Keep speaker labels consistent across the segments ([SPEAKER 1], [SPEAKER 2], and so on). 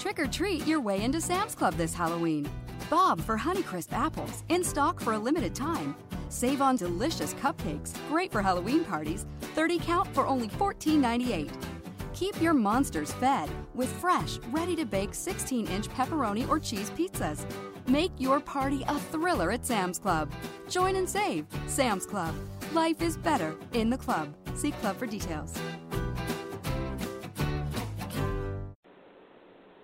[SPEAKER 1] Trick or treat your way into Sam's Club this Halloween. Bob for Honeycrisp apples in stock for a limited time. Save on delicious cupcakes, great for Halloween parties. 30 count for only $14.98. Keep your monsters fed with fresh, ready to bake 16 inch pepperoni or cheese pizzas. Make your party a thriller at Sam's Club. Join and save. Sam's Club. Life is better in the club. See Club for details.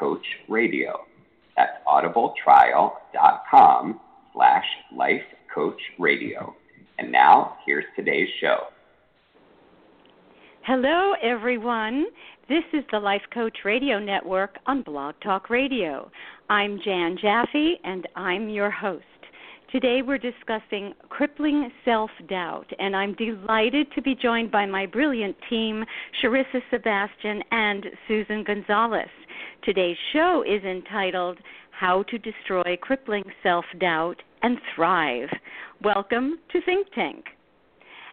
[SPEAKER 2] lifecoachradio. That's audibletrial.com slash life coach radio. And now, here's today's show.
[SPEAKER 3] Hello, everyone. This is the Life Coach Radio Network on Blog Talk Radio. I'm Jann Jaffe, and I'm your host. Today we're discussing crippling self doubt, and I'm delighted to be joined by my brilliant team, Sharissa Sebastian and Susan Gonzales. Today's show is entitled How to Destroy Crippling Self Doubt and Thrive. Welcome to Think Tank.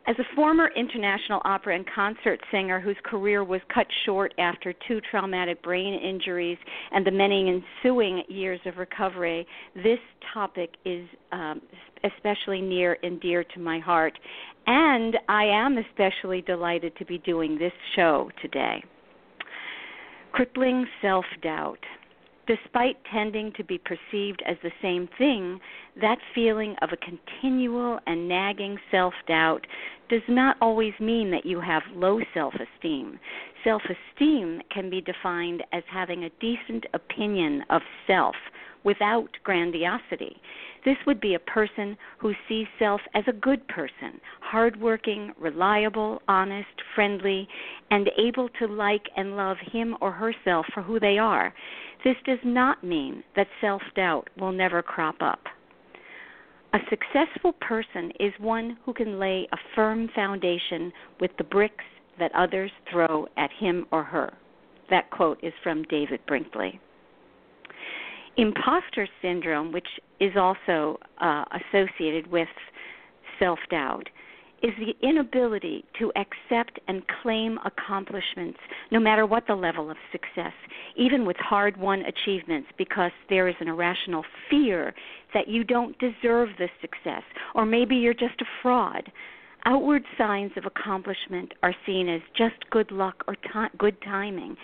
[SPEAKER 3] As a former international opera and concert singer whose career was cut short after two traumatic brain injuries and the many ensuing years of recovery, this topic is um, especially near and dear to my heart. And I am especially delighted to be doing this show today. Crippling self doubt. Despite tending to be perceived as the same thing, that feeling of a continual and nagging self doubt does not always mean that you have low self esteem. Self esteem can be defined as having a decent opinion of self without grandiosity. This would be a person who sees self as a good person, hardworking, reliable, honest, friendly, and able to like and love him or herself for who they are. This does not mean that self doubt will never crop up. A successful person is one who can lay a firm foundation with the bricks that others throw at him or her. That quote is from David Brinkley. Imposter syndrome, which is also uh, associated with self doubt, is the inability to accept and claim accomplishments, no matter what the level of success, even with hard won achievements, because there is an irrational fear that you don't deserve the success, or maybe you're just a fraud. Outward signs of accomplishment are seen as just good luck or good timing,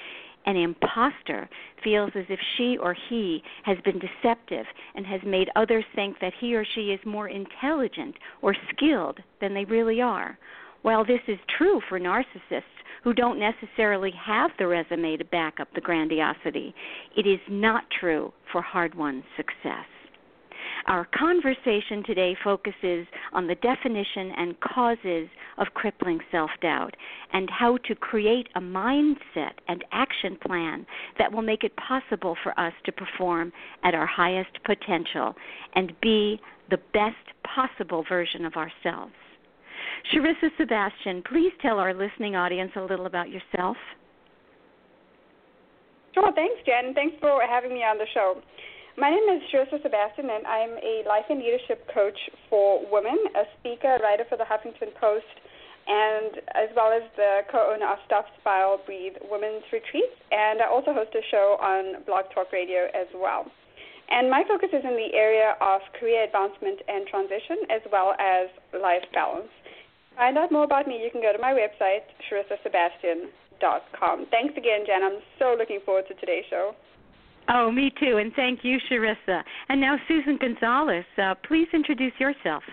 [SPEAKER 3] an impostor feels as if she or he has been deceptive and has made others think that he or she is more intelligent or skilled than they really are. While this is true for narcissists who don't necessarily have the resume to back up the grandiosity, it is not true for hard won success. Our conversation today focuses on the definition and causes of crippling self doubt and how to create a mindset and action plan that will make it possible for us to perform at our highest potential and be the best possible version of ourselves. Sharissa Sebastian, please tell our listening audience a little about yourself.
[SPEAKER 4] Sure, thanks, Jen. Thanks for having me on the show. My name is Sharissa Sebastian, and I'm a life and leadership coach for women, a speaker, a writer for the Huffington Post, and as well as the co-owner of Stop Spiral Breathe Women's Retreats. And I also host a show on Blog Talk Radio as well. And my focus is in the area of career advancement and transition, as well as life balance. To find out more about me, you can go to my website, SharissaSebastian.com. Thanks again, Jann. I'm so looking forward to today's show.
[SPEAKER 3] Oh, me too. And thank you, Sharissa. And now, Susan Gonzales, uh, please introduce yourself.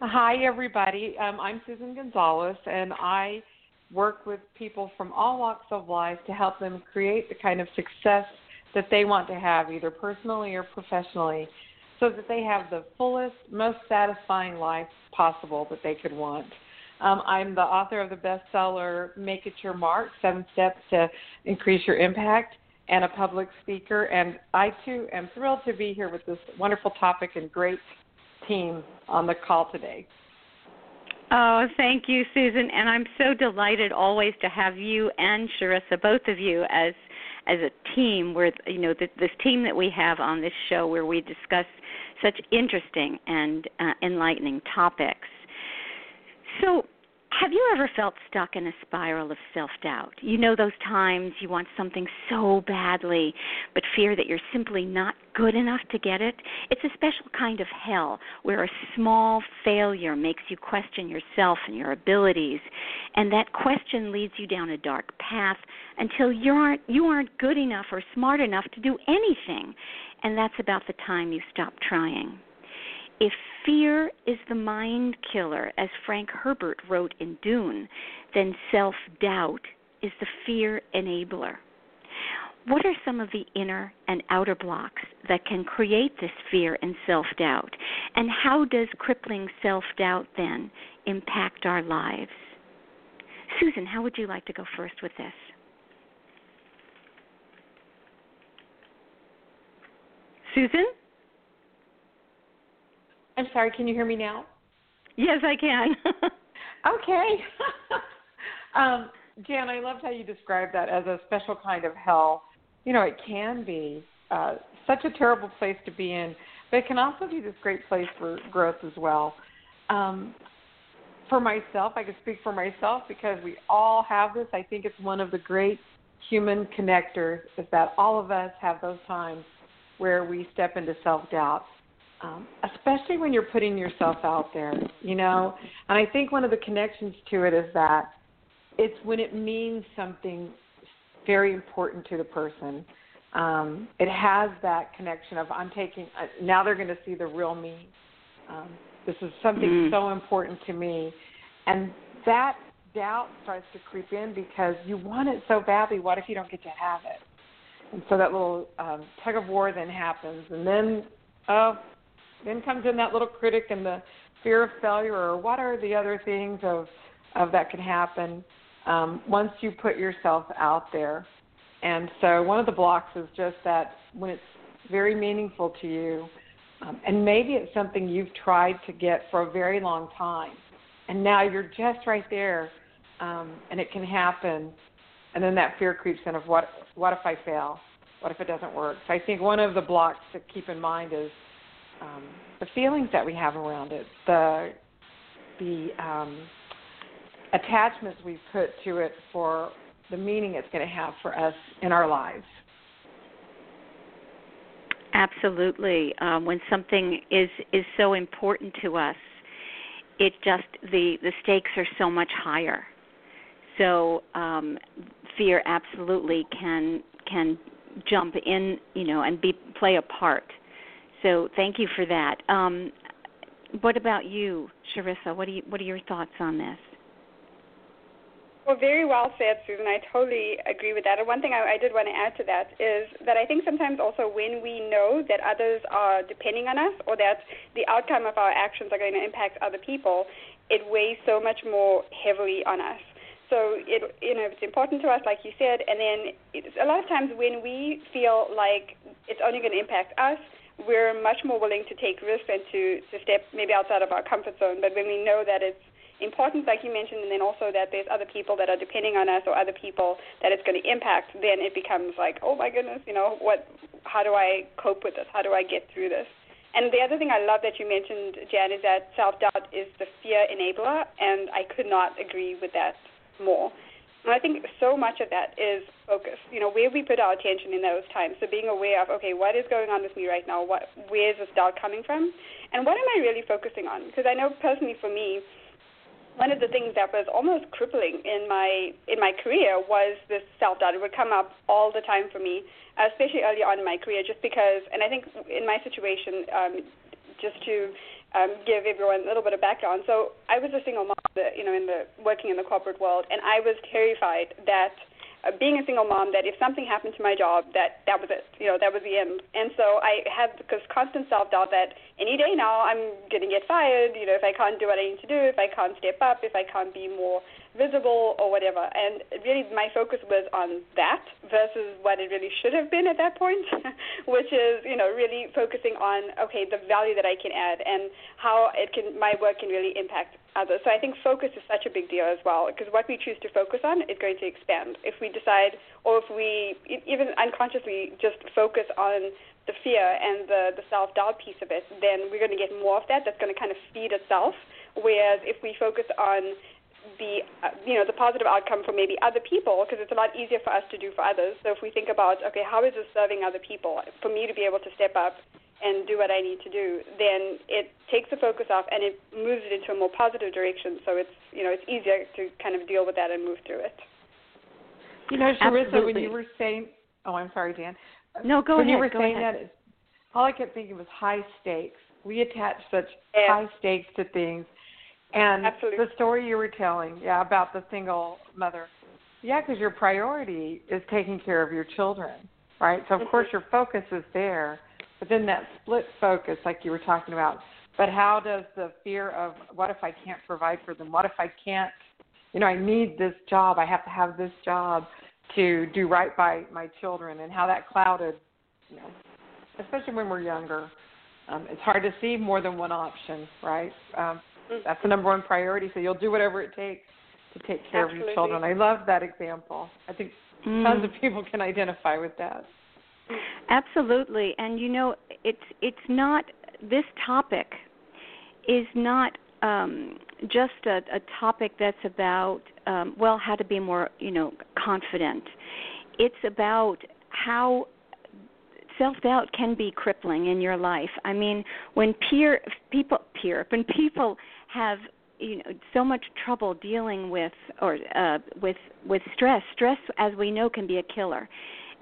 [SPEAKER 5] Hi, everybody. Um, I'm Susan Gonzales, and I work with people from all walks of life to help them create the kind of success that they want to have, either personally or professionally, so that they have the fullest, most satisfying life possible that they could want. Um, I'm the author of the bestseller Make It Your Mark Seven Steps to Increase Your Impact and a public speaker. And I too am thrilled to be here with this wonderful topic and great team on the call today.
[SPEAKER 3] Oh, thank you, Susan, and I'm so delighted always to have you and Sharissa, both of you, as as a team. Where you know the, this team that we have on this show, where we discuss such interesting and uh, enlightening topics. So, have you ever felt stuck in a spiral of self doubt? You know those times you want something so badly, but fear that you're simply not good enough to get it? It's a special kind of hell where a small failure makes you question yourself and your abilities, and that question leads you down a dark path until you aren't you aren't good enough or smart enough to do anything. And that's about the time you stop trying. If fear is the mind killer, as Frank Herbert wrote in Dune, then self doubt is the fear enabler. What are some of the inner and outer blocks that can create this fear and self doubt? And how does crippling self doubt then impact our lives? Susan, how would you like to go first with this? Susan?
[SPEAKER 5] I'm sorry, can you hear me now?
[SPEAKER 3] Yes, I can.
[SPEAKER 5] okay. um, Jann, I loved how you described that as a special kind of hell. You know, it can be uh, such a terrible place to be in, but it can also be this great place for growth as well. Um, for myself, I can speak for myself because we all have this. I think it's one of the great human connectors is that all of us have those times where we step into self doubt um, especially when you're putting yourself out there, you know. And I think one of the connections to it is that it's when it means something very important to the person. Um, it has that connection of I'm taking uh, now they're going to see the real me. Um, this is something mm. so important to me, and that doubt starts to creep in because you want it so badly. What if you don't get to have it? And so that little um, tug of war then happens, and then oh, then comes in that little critic and the fear of failure, or what are the other things of of that can happen um, once you put yourself out there. And so one of the blocks is just that when it's very meaningful to you, um, and maybe it's something you've tried to get for a very long time, and now you're just right there, um, and it can happen, and then that fear creeps in of what what if I fail, what if it doesn't work. So I think one of the blocks to keep in mind is um, the feelings that we have around it, the the um, attachments we put to it for the meaning it's going to have for us in our lives.
[SPEAKER 3] Absolutely. Um, when something is is so important to us, it just the the stakes are so much higher. So um, fear absolutely can can jump in, you know, and be play a part so thank you for that. Um, what about you, Sharissa? What, you, what are your thoughts on this?
[SPEAKER 4] Well, very well said, Susan. I totally agree with that. And one thing I, I did want to add to that is that I think sometimes also when we know that others are depending on us or that the outcome of our actions are going to impact other people, it weighs so much more heavily on us. So it, you know, it's important to us, like you said. And then it's, a lot of times when we feel like it's only going to impact us, we're much more willing to take risks and to, to step maybe outside of our comfort zone. But when we know that it's important, like you mentioned, and then also that there's other people that are depending on us or other people that it's going to impact, then it becomes like, oh my goodness, you know, what? How do I cope with this? How do I get through this? And the other thing I love that you mentioned, Jann, is that self doubt is the fear enabler, and I could not agree with that more. And I think so much of that is focus. You know, where we put our attention in those times. So being aware of, okay, what is going on with me right now? What, where is this doubt coming from? And what am I really focusing on? Because I know personally for me, one of the things that was almost crippling in my in my career was this self doubt. It would come up all the time for me, especially early on in my career, just because. And I think in my situation, um, just to um, give everyone a little bit of background. So I was a single mom, that, you know, in the working in the corporate world, and I was terrified that uh, being a single mom that if something happened to my job that that was it you know that was the end and so i had this constant self doubt that any day now i'm going to get fired you know if i can't do what i need to do if i can't step up if i can't be more visible or whatever and really my focus was on that versus what it really should have been at that point which is you know really focusing on okay the value that i can add and how it can my work can really impact others. So I think focus is such a big deal as well because what we choose to focus on is going to expand. If we decide, or if we even unconsciously just focus on the fear and the, the self doubt piece of it, then we're going to get more of that. That's going to kind of feed itself. Whereas if we focus on the uh, you know the positive outcome for maybe other people because it's a lot easier for us to do for others. So if we think about okay, how is this serving other people? For me to be able to step up and do what I need to do, then it takes the focus off and it moves it into a more positive direction. So it's you know it's easier to kind of deal with that and move through it.
[SPEAKER 5] You know, Sharissa, when you were saying, oh, I'm sorry, Dan.
[SPEAKER 3] No, go
[SPEAKER 5] when
[SPEAKER 3] ahead.
[SPEAKER 5] When you were
[SPEAKER 3] go
[SPEAKER 5] saying
[SPEAKER 3] ahead.
[SPEAKER 5] that, all I kept thinking was high stakes. We attach such
[SPEAKER 4] yeah.
[SPEAKER 5] high stakes to things, and
[SPEAKER 4] Absolutely.
[SPEAKER 5] the story you were telling, yeah, about the single mother, yeah, because your priority is taking care of your children, right? So of
[SPEAKER 4] mm-hmm.
[SPEAKER 5] course your focus is there but then that split focus, like you were talking about, but how does the fear of what if I can't provide for them? What if I can't, you know, I need this job, I have to have this job to do right by my children, and how that clouded, you know, especially when we're younger. Um, it's hard to see more than one option, right? Um, that's the number one priority. So you'll do whatever it takes to take care
[SPEAKER 4] Absolutely.
[SPEAKER 5] of your children. I love that example. I think
[SPEAKER 3] Mm.
[SPEAKER 5] tons of people can identify with that.
[SPEAKER 3] Absolutely, and you know, it's it's not this topic is not um, just a, a topic that's about um, well how to be more you know confident. It's about how self doubt can be crippling in your life. I mean, when peer people peer when people have you know so much trouble dealing with or uh, with with stress. Stress, as we know, can be a killer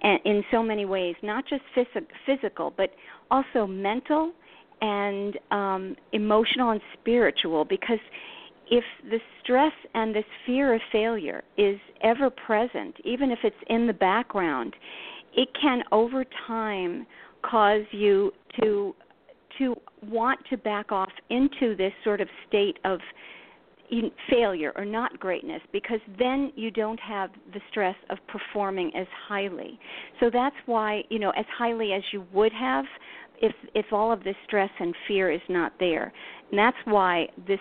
[SPEAKER 3] and in so many ways, not just phys- physical, but also mental and um, emotional and spiritual. Because if the stress and this fear of failure is ever present, even if it's in the background, it can over time cause you to to want to back off into this sort of state of failure or not greatness because then you don't have the stress of performing as highly. So that's why, you know, as highly as you would have if if all of this stress and fear is not there. And that's why this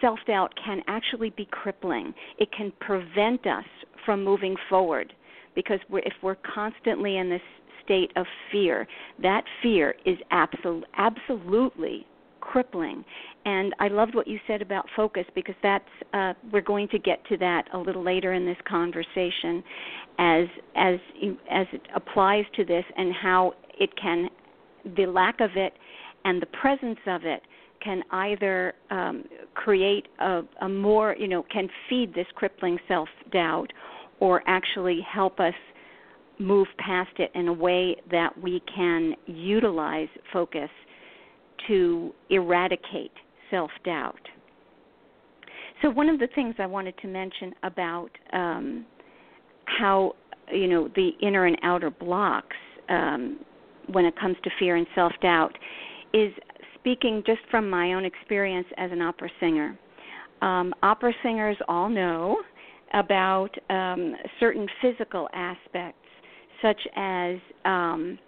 [SPEAKER 3] self-doubt can actually be crippling. It can prevent us from moving forward because we're, if we're constantly in this state of fear, that fear is absol- absolutely crippling. And I loved what you said about focus because that's uh, we're going to get to that a little later in this conversation, as as as it applies to this and how it can the lack of it and the presence of it can either um, create a, a more you know can feed this crippling self doubt or actually help us move past it in a way that we can utilize focus to eradicate self doubt. So, one of the things I wanted to mention about um, how, you know, the inner and outer blocks um, when it comes to fear and self doubt is speaking just from my own experience as an opera singer. Um, opera singers all know about um, certain physical aspects, such as um,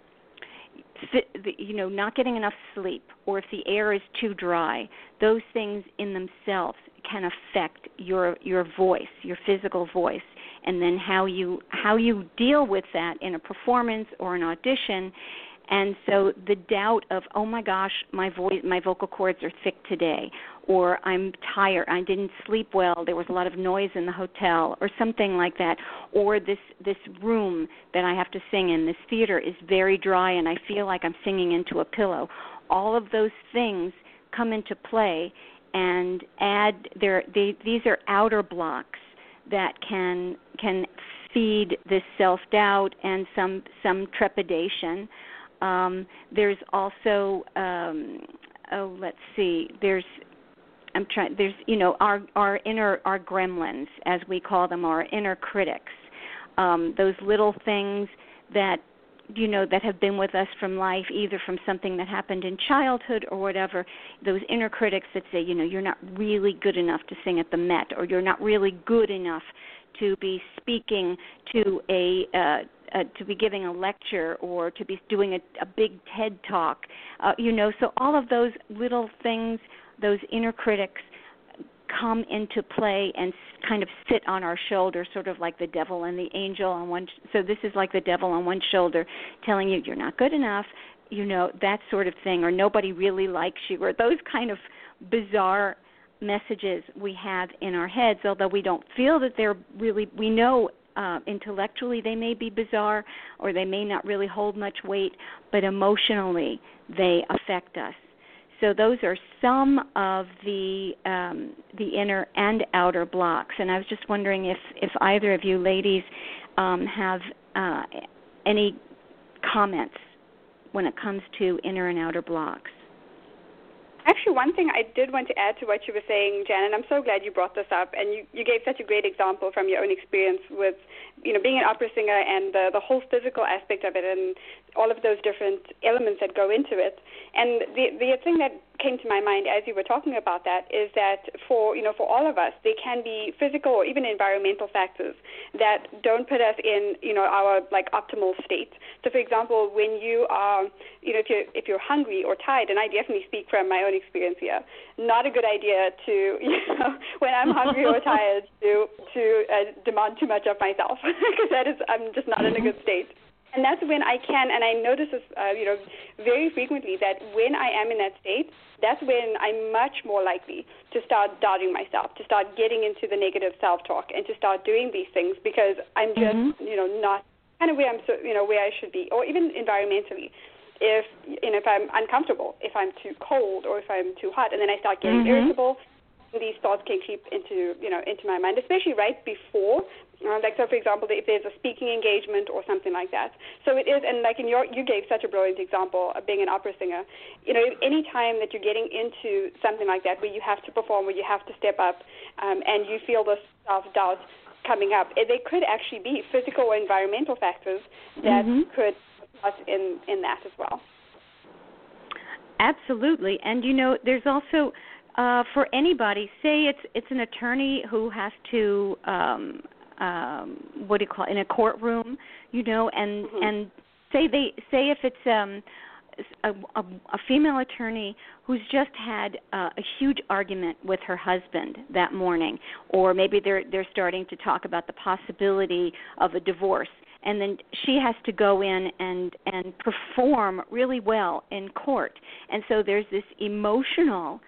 [SPEAKER 3] you know not getting enough sleep or if the air is too dry those things in themselves can affect your your voice your physical voice. And then how you how you deal with that in a performance or an audition. And so the doubt of oh my gosh my voice my vocal cords are thick today or i'm tired i didn't sleep well there was a lot of noise in the hotel or something like that or this this room that i have to sing in this theater is very dry and i feel like i'm singing into a pillow all of those things come into play and add there. They, these are outer blocks that can can feed this self doubt and some some trepidation. Um, there's also um, oh let's see there's I'm trying there's you know our our inner our gremlins as we call them our inner critics um, those little things that you know that have been with us from life either from something that happened in childhood or whatever those inner critics that say you know you're not really good enough to sing at the met or you're not really good enough to be speaking to a uh, uh, to be giving a lecture or to be doing a, a big TED talk, uh, you know. So all of those little things, those inner critics, come into play and kind of sit on our shoulder, sort of like the devil and the angel on one. So this is like the devil on one shoulder, telling you you're not good enough, you know that sort of thing, or nobody really likes you, or those kind of bizarre messages we have in our heads, although we don't feel that they're really, we know uh, intellectually they may be bizarre or they may not really hold much weight, but emotionally they affect us. So those are some of the um, the inner and outer blocks, and I was just wondering if if either of you ladies um, have uh, any comments when it comes to inner and outer blocks.
[SPEAKER 4] Actually, one thing I did want to add to what you were saying, Jann, and I'm so glad you brought this up, and you, you gave such a great example from your own experience with, you know, being an opera singer and the, the whole physical aspect of it and all of those different elements that go into it. And the the thing that came to my mind as you were talking about that is that for you know for all of us there can be physical or even environmental factors that don't put us in you know our like optimal state. So for example, when you are you know if you're if you're hungry or tired, and I definitely speak from my own experience here, not a good idea to you know when I'm hungry or tired to to uh, demand too much of myself because that is I'm just not in a good state and that's when I can, and I notice this, uh, you know, very frequently that when I am in that state, that's when I'm much more likely to start doubting myself, to start getting into the negative self-talk, and to start doing these things because I'm just, mm-hmm. you know, not kind of where I'm, so, you know, where I should be, or even environmentally. If you know, if I'm uncomfortable, if I'm too cold, or if I'm too hot, and then I start getting mm-hmm. irritable, these thoughts can creep into you know into my mind, especially right before uh, like so, for example, if there's a speaking engagement or something like that. So it is, and like in your, you gave such a brilliant example of being an opera singer. You know, any time that you're getting into something like that, where you have to perform, where you have to step up, um, and you feel this self doubt coming up, eh, there could actually be physical or environmental factors that mm-hmm. could us in in that as well.
[SPEAKER 3] Absolutely, and you know, there's also uh, for anybody, say it's it's an attorney who has to um, um what do you call it, in a courtroom, you know, and mm-hmm. and say they say if it's um a, a, a female attorney who's just had uh, a huge argument with her husband that morning, or maybe they're they're starting to talk about the possibility of a divorce, and then she has to go in and and perform really well in court, and so there's this emotional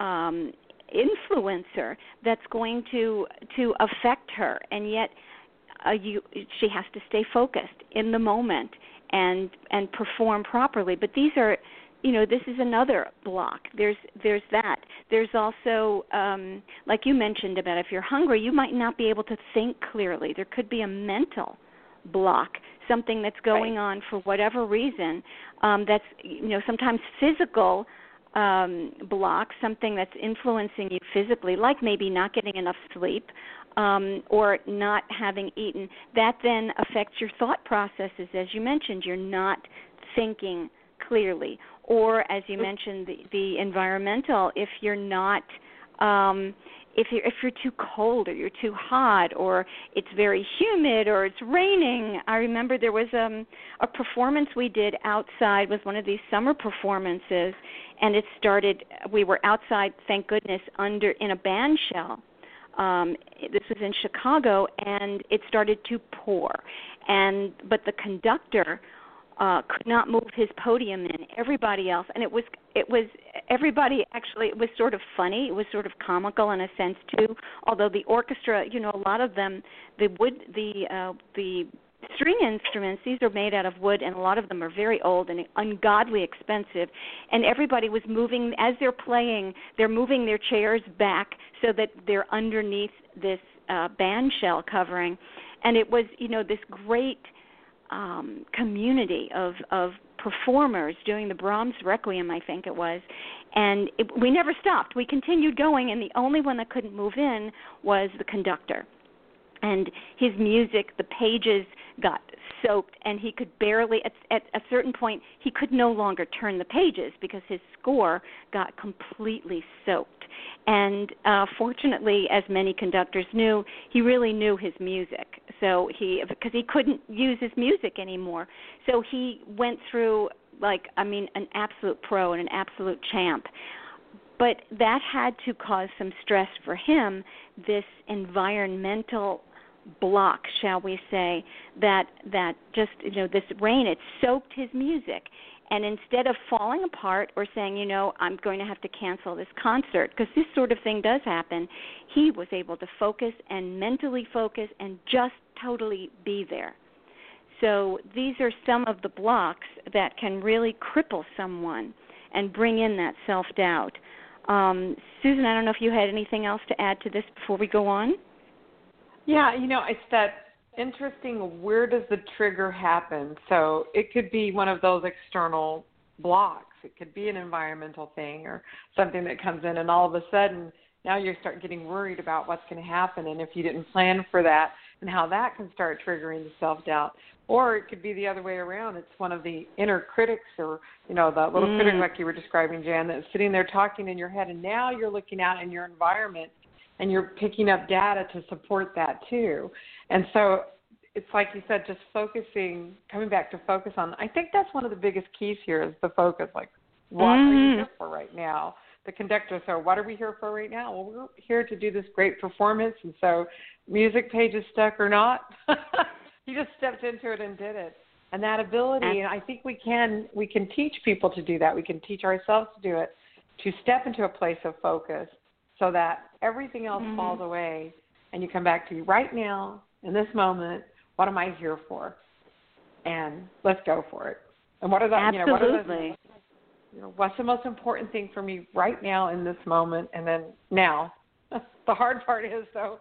[SPEAKER 3] um, influencer that's going to to affect her. And yet uh, you she has to stay focused in the moment and and perform properly. But these are you know this is another block. There's there's that. There's also um like you mentioned about if you're hungry you might not be able to think clearly. There could be a mental block something that's going right. on for whatever reason um that's you know sometimes physical um, block, something that's influencing you physically, like maybe not getting enough sleep um, or not having eaten, that then affects your thought processes. As you mentioned, you're not thinking clearly. Or, as you mentioned, the, the environmental, if you're not um, if you're if you're too cold or you're too hot or it's very humid or it's raining. I remember there was um a performance we did outside with one of these summer performances and it started we were outside thank goodness under in a band shell. Um this was in Chicago and it started to pour and but the conductor uh, could not move his podium in. Everybody else, and it was it was everybody actually. It was sort of funny. It was sort of comical in a sense too. Although the orchestra, you know, a lot of them, the wood, the uh, the string instruments these are made out of wood and a lot of them are very old and ungodly expensive and everybody was moving as they're playing they're moving their chairs back so that they're underneath this uh band shell covering and it was you know this great um community of of performers doing the Brahms Requiem, I think it was, and it, we never stopped. We continued going, and the only one that couldn't move in was the conductor. And his music, the pages got soaked, and he could barely, at, at a certain point, he could no longer turn the pages because his score got completely soaked. And uh, fortunately, as many conductors knew, he really knew his music. So he, because he couldn't use his music anymore, so he went through like I mean, an absolute pro and an absolute champ but that had to cause some stress for him this environmental block shall we say that that just you know this rain it soaked his music. And instead of falling apart or saying you know i'm going to have to cancel this concert because this sort of thing does happen he was able to focus and mentally focus and just totally be there. So these are some of the blocks that can really cripple someone and bring in that self doubt um, susan i don't know if you had anything else to add to this before we go on
[SPEAKER 5] yeah, you know, it's that interesting where does the trigger happen? So it could be one of those external blocks. It could be an environmental thing or something that comes in and all of a sudden now you start getting worried about what's going to happen and if you didn't plan for that and how that can start triggering the self-doubt. Or it could be the other way around. It's one of the inner critics or, you know, the little mm. critic like you were describing, Jann, that's sitting there talking in your head and now you're looking out in your environment and you're picking up data to support that too. And so it's like you said, just focusing, coming back to focus on. I think that's one of the biggest keys here is the focus. Like, what mm. are you mm-hmm. here for right now? The conductor. So, what are we here for right now? Well, we're here to do this great performance, and so music pages stuck or not, he just stepped into it and did it. And that ability, and I think we can we can teach people to do that. We can teach ourselves to do it, to step into a place of focus so that everything else mm-hmm. falls away and you come back to right now in this moment what am i here for and let's go for it and what are the
[SPEAKER 3] Absolutely.
[SPEAKER 5] you know what are the you know what's the most important thing for me right now in this moment and then now the hard part is though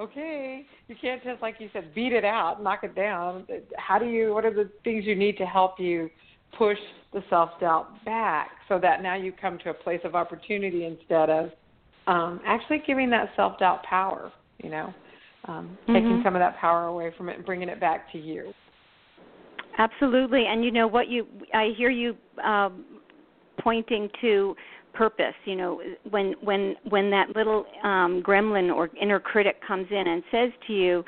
[SPEAKER 5] okay you can't just like you said beat it out knock it down how do you what are the things you need to help you push the self doubt back so that now you come to a place of opportunity instead of um, actually giving that self doubt power, you know, um, mm-hmm. taking some of that power away from it and bringing it back to you.
[SPEAKER 3] Absolutely, and you know what you I hear you um, pointing to purpose. You know, when when when that little um, gremlin or inner critic comes in and says to you,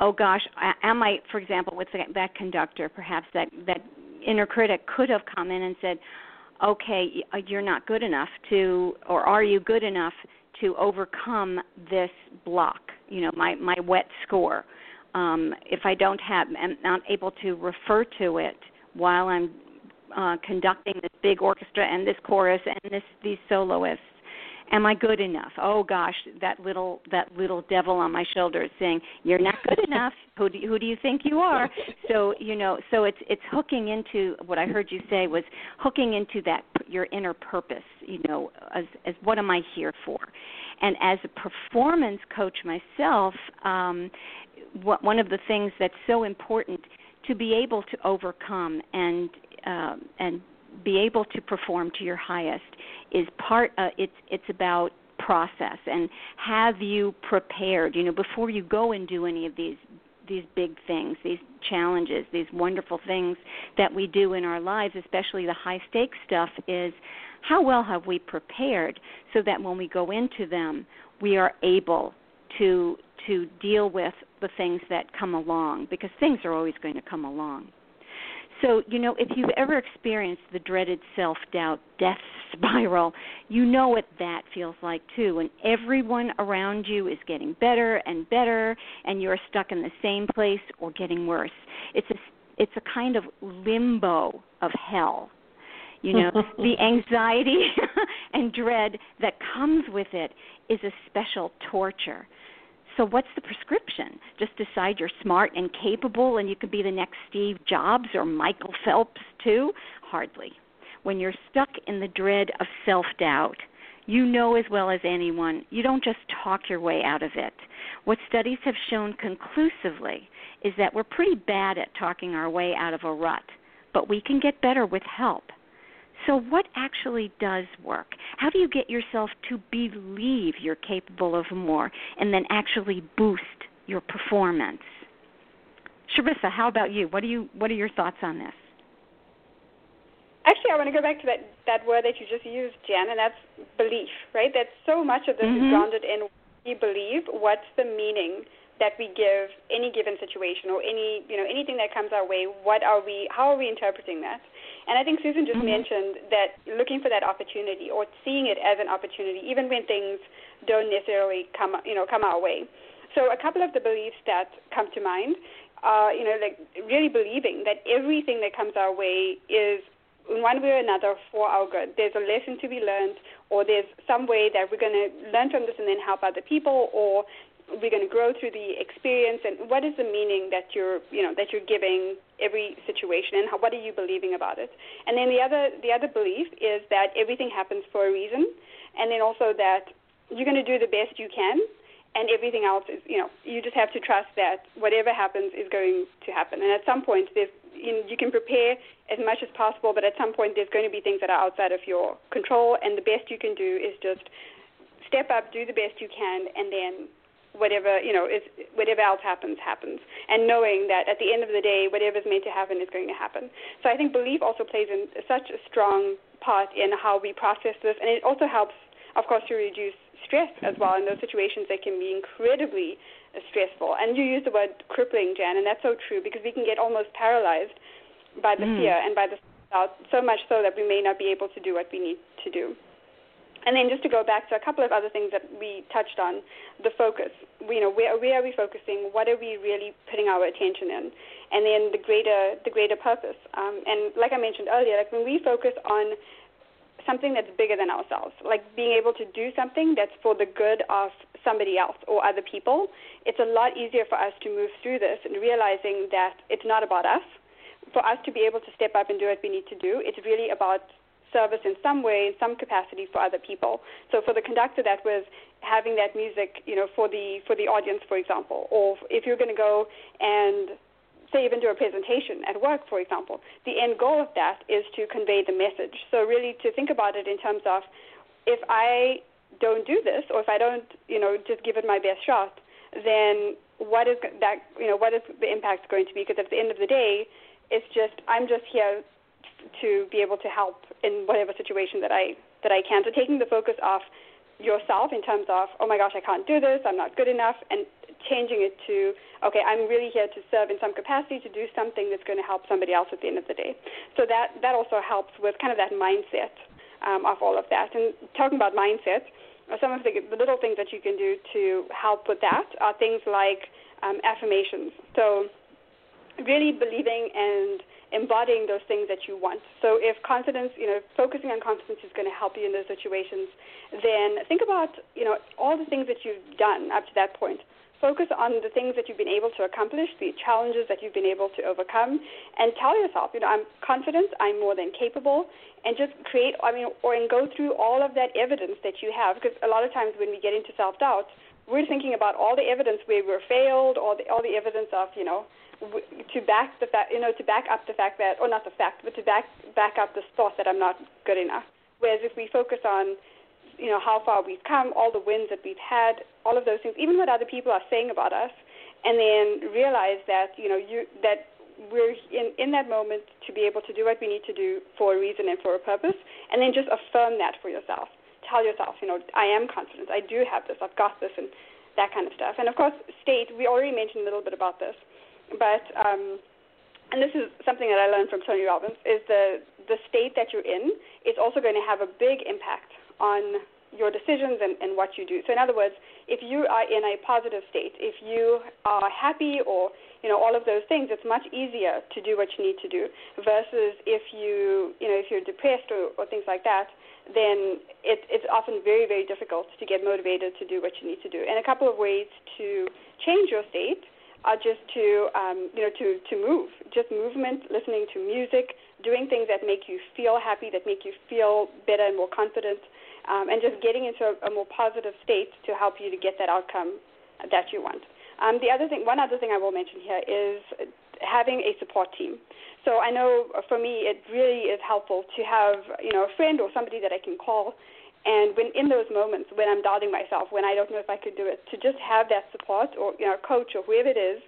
[SPEAKER 3] "Oh gosh, am I?" For example, with that, that conductor, perhaps that that inner critic could have come in and said, okay, uh, you're not good enough to, or are you good enough to overcome this block? You know, my my wet score. Um, if I don't have, am not able to refer to it while I'm uh, conducting this big orchestra and this chorus and this these soloists, am I good enough? Oh gosh, that little that little devil on my shoulder is saying you're not good enough. Who do you, who do you think you are? So you know, so it's it's hooking into what I heard you say was hooking into that your inner purpose. You know, as as what am I here for? And as a performance coach myself, um, what, one of the things that's so important to be able to overcome and uh, and be able to perform to your highest is part uh, it's it's about process and have you prepared you know before you go and do any of these these big things these challenges these wonderful things that we do in our lives especially the high stakes stuff is how well have we prepared so that when we go into them we are able to to deal with the things that come along because things are always going to come along so, you know, if you've ever experienced the dreaded self doubt death spiral, you know what that feels like too. When everyone around you is getting better and better, and you're stuck in the same place or getting worse. It's a it's a kind of limbo of hell. You know, the anxiety and dread that comes with it is a special torture. So, what's the prescription? Just decide you're smart and capable and you could be the next Steve Jobs or Michael Phelps, too? Hardly. When you're stuck in the dread of self doubt, you know as well as anyone, you don't just talk your way out of it. What studies have shown conclusively is that we're pretty bad at talking our way out of a rut, but we can get better with help. So, what actually does work? How do you get yourself to believe you're capable of more and then actually boost your performance? Sharissa, how about you? What, do you? what are your thoughts on this?
[SPEAKER 4] Actually, I want to go back to that, that word that you just used, Jann, and that's belief, right? That so much of this
[SPEAKER 3] mm-hmm.
[SPEAKER 4] is grounded in what we believe, what's the meaning that we give any given situation or any you know anything that comes our way what are we how are we interpreting that and i think susan just mm-hmm. mentioned that looking for that opportunity or seeing it as an opportunity even when things don't necessarily come you know come our way so a couple of the beliefs that come to mind are you know like really believing that everything that comes our way is in one way or another for our good. There's a lesson to be learned, or there's some way that we're going to learn from this and then help other people, or we're going to grow through the experience and what is the meaning that you're you know that you're giving every situation and how, what are you believing about it? And then the other the other belief is that everything happens for a reason and then also that you're going to do the best you can and everything else is you know you just have to trust that whatever happens is going to happen. And at some point there's you, know, you can prepare as much as possible but at some point there's going to be things that are outside of your control and the best you can do is just step up do the best you can and then whatever you know is whatever else happens happens. And knowing that at the end of the day whatever is meant to happen is going to happen. So i think belief also plays in such a strong part in how we process this. And it also helps of course to reduce stress as well. In those situations that can be incredibly stressful. And you use the word crippling Jann and that's so true because we can get almost paralyzed by the mm. fear and by the doubt so much so that we may not be able to do what we need to do and then just to go back to a couple of other things that we touched on, the focus. You know, where where are we focusing? What are we really putting our attention in? And then the greater the greater purpose. Um, and like I mentioned earlier, like when we focus on something that's bigger than ourselves, like being able to do something that's for the good of somebody else or other people, it's a lot easier for us to move through this and realizing that it's not about us. For us to be able to step up and do what we need to do, it's really about service in some way, in some capacity for other people. So for the conductor, that was having that music, you know, for the for the audience, for example, or if you're going to go and say even do a presentation at work, for example, the end goal of that is to convey the message. So really to think about it in terms of if I don't do this, or if I don't, you know, just give it my best shot, then what is that, you know, what is the impact going to be? Because at the end of the day, it's just I'm just here to be able to help in whatever situation that I that I can. So taking the focus off yourself in terms of oh my gosh I can't do this I'm not good enough and changing it to okay I'm really here to serve in some capacity to do something that's going to help somebody else at the end of the day. So that that also helps with kind of that mindset um, of all of that. And talking about mindset, uh, some of the, the little things that you can do to help with that are things like um, affirmations. So really believing and embodying those things that you want. So if confidence, you know, focusing on confidence is going to help you in those situations, then think about, you know, all the things that you've done up to that point. Focus on the things that you've been able to accomplish, the challenges that you've been able to overcome, and tell yourself, you know, I'm confident, I'm more than capable, and just create, I mean, or and go through all of that evidence that you have, because a lot of times when we get into self doubt, we're thinking about all the evidence where we're failed, all the all the evidence of, you know, to back the fact, you know, to back up the fact that, or not the fact, but to back back up the thought that I'm not good enough. Whereas if we focus on, you know, how far we've come, all the wins that we've had, all of those things, even what other people are saying about us, and then realize that, you know, you that we're in in that moment to be able to do what we need to do for a reason and for a purpose, and then just affirm that for yourself. Tell yourself, you know, I am confident. I do have this. I've got this, and that kind of stuff. And of course, state. We already mentioned a little bit about this but um, and this is something that I learned from Tony Robbins is the the state that you're in is also going to have a big impact on your decisions and, and what you do. So in other words, if you are in a positive state, if you are happy or you know all of those things, it's much easier to do what you need to do versus if you you know if you're depressed or, or things like that, then it, it's often very very difficult to get motivated to do what you need to do. And a couple of ways to change your state are just to um, you know to to move, just movement, listening to music, doing things that make you feel happy, that make you feel better and more confident um, and just getting into a, a more positive state to help you to get that outcome that you want. Um, the other thing, one other thing I will mention here is having a support team. So I know for me it really is helpful to have you know a friend or somebody that I can call, and when in those moments when I'm doubting myself, when I don't know if I could do it, to just have that support or you know coach or whoever it is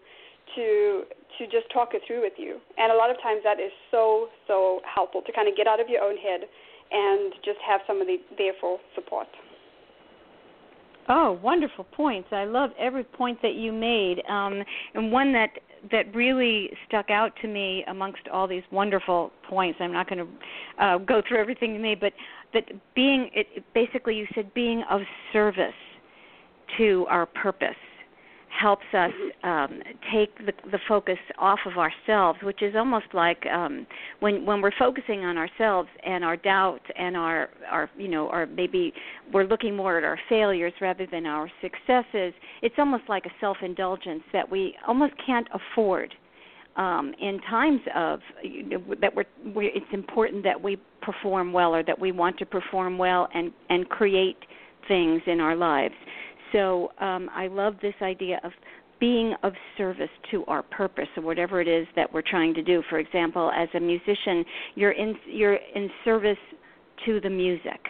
[SPEAKER 4] to to just talk it through with you. And a lot of times that is so so helpful to kind of get out of your own head and just have somebody there for support.
[SPEAKER 3] Oh, wonderful points! I love every point that you made, um, and one that that really stuck out to me amongst all these wonderful points. I'm not going to uh, go through everything you made, but that being it, basically you said being of service to our purpose helps us um, take the, the focus off of ourselves, which is almost like um, when when we're focusing on ourselves and our doubts and our our you know or maybe we're looking more at our failures rather than our successes. It's almost like a self indulgence that we almost can't afford. Um, in times of you know, that we're, we're, it's important that we perform well or that we want to perform well and and create things in our lives. So um, I love this idea of being of service to our purpose or whatever it is that we're trying to do. For example, as a musician, you're in you're in service to the music,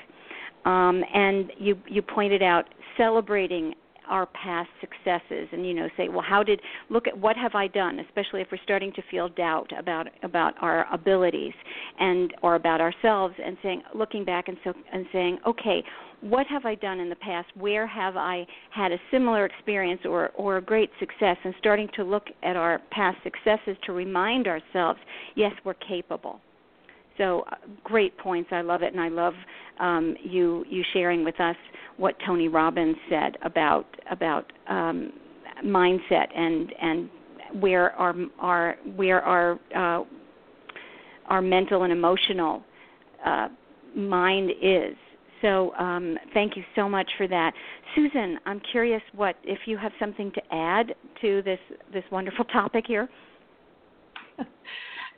[SPEAKER 3] um, and you you pointed out celebrating our past successes and you know say well how did look at what have i done especially if we're starting to feel doubt about about our abilities and or about ourselves and saying looking back and so and saying okay what have I done in the past? Where have I had a similar experience or, or a great success? And starting to look at our past successes to remind ourselves, yes, we're capable. So uh, great points. I love it, and I love um, you you sharing with us what Tony Robbins said about about um, mindset and and where our our where our uh, our mental and emotional uh, mind is so um, thank you so much for that, Susan. I'm curious what if you have something to add to this this wonderful topic here.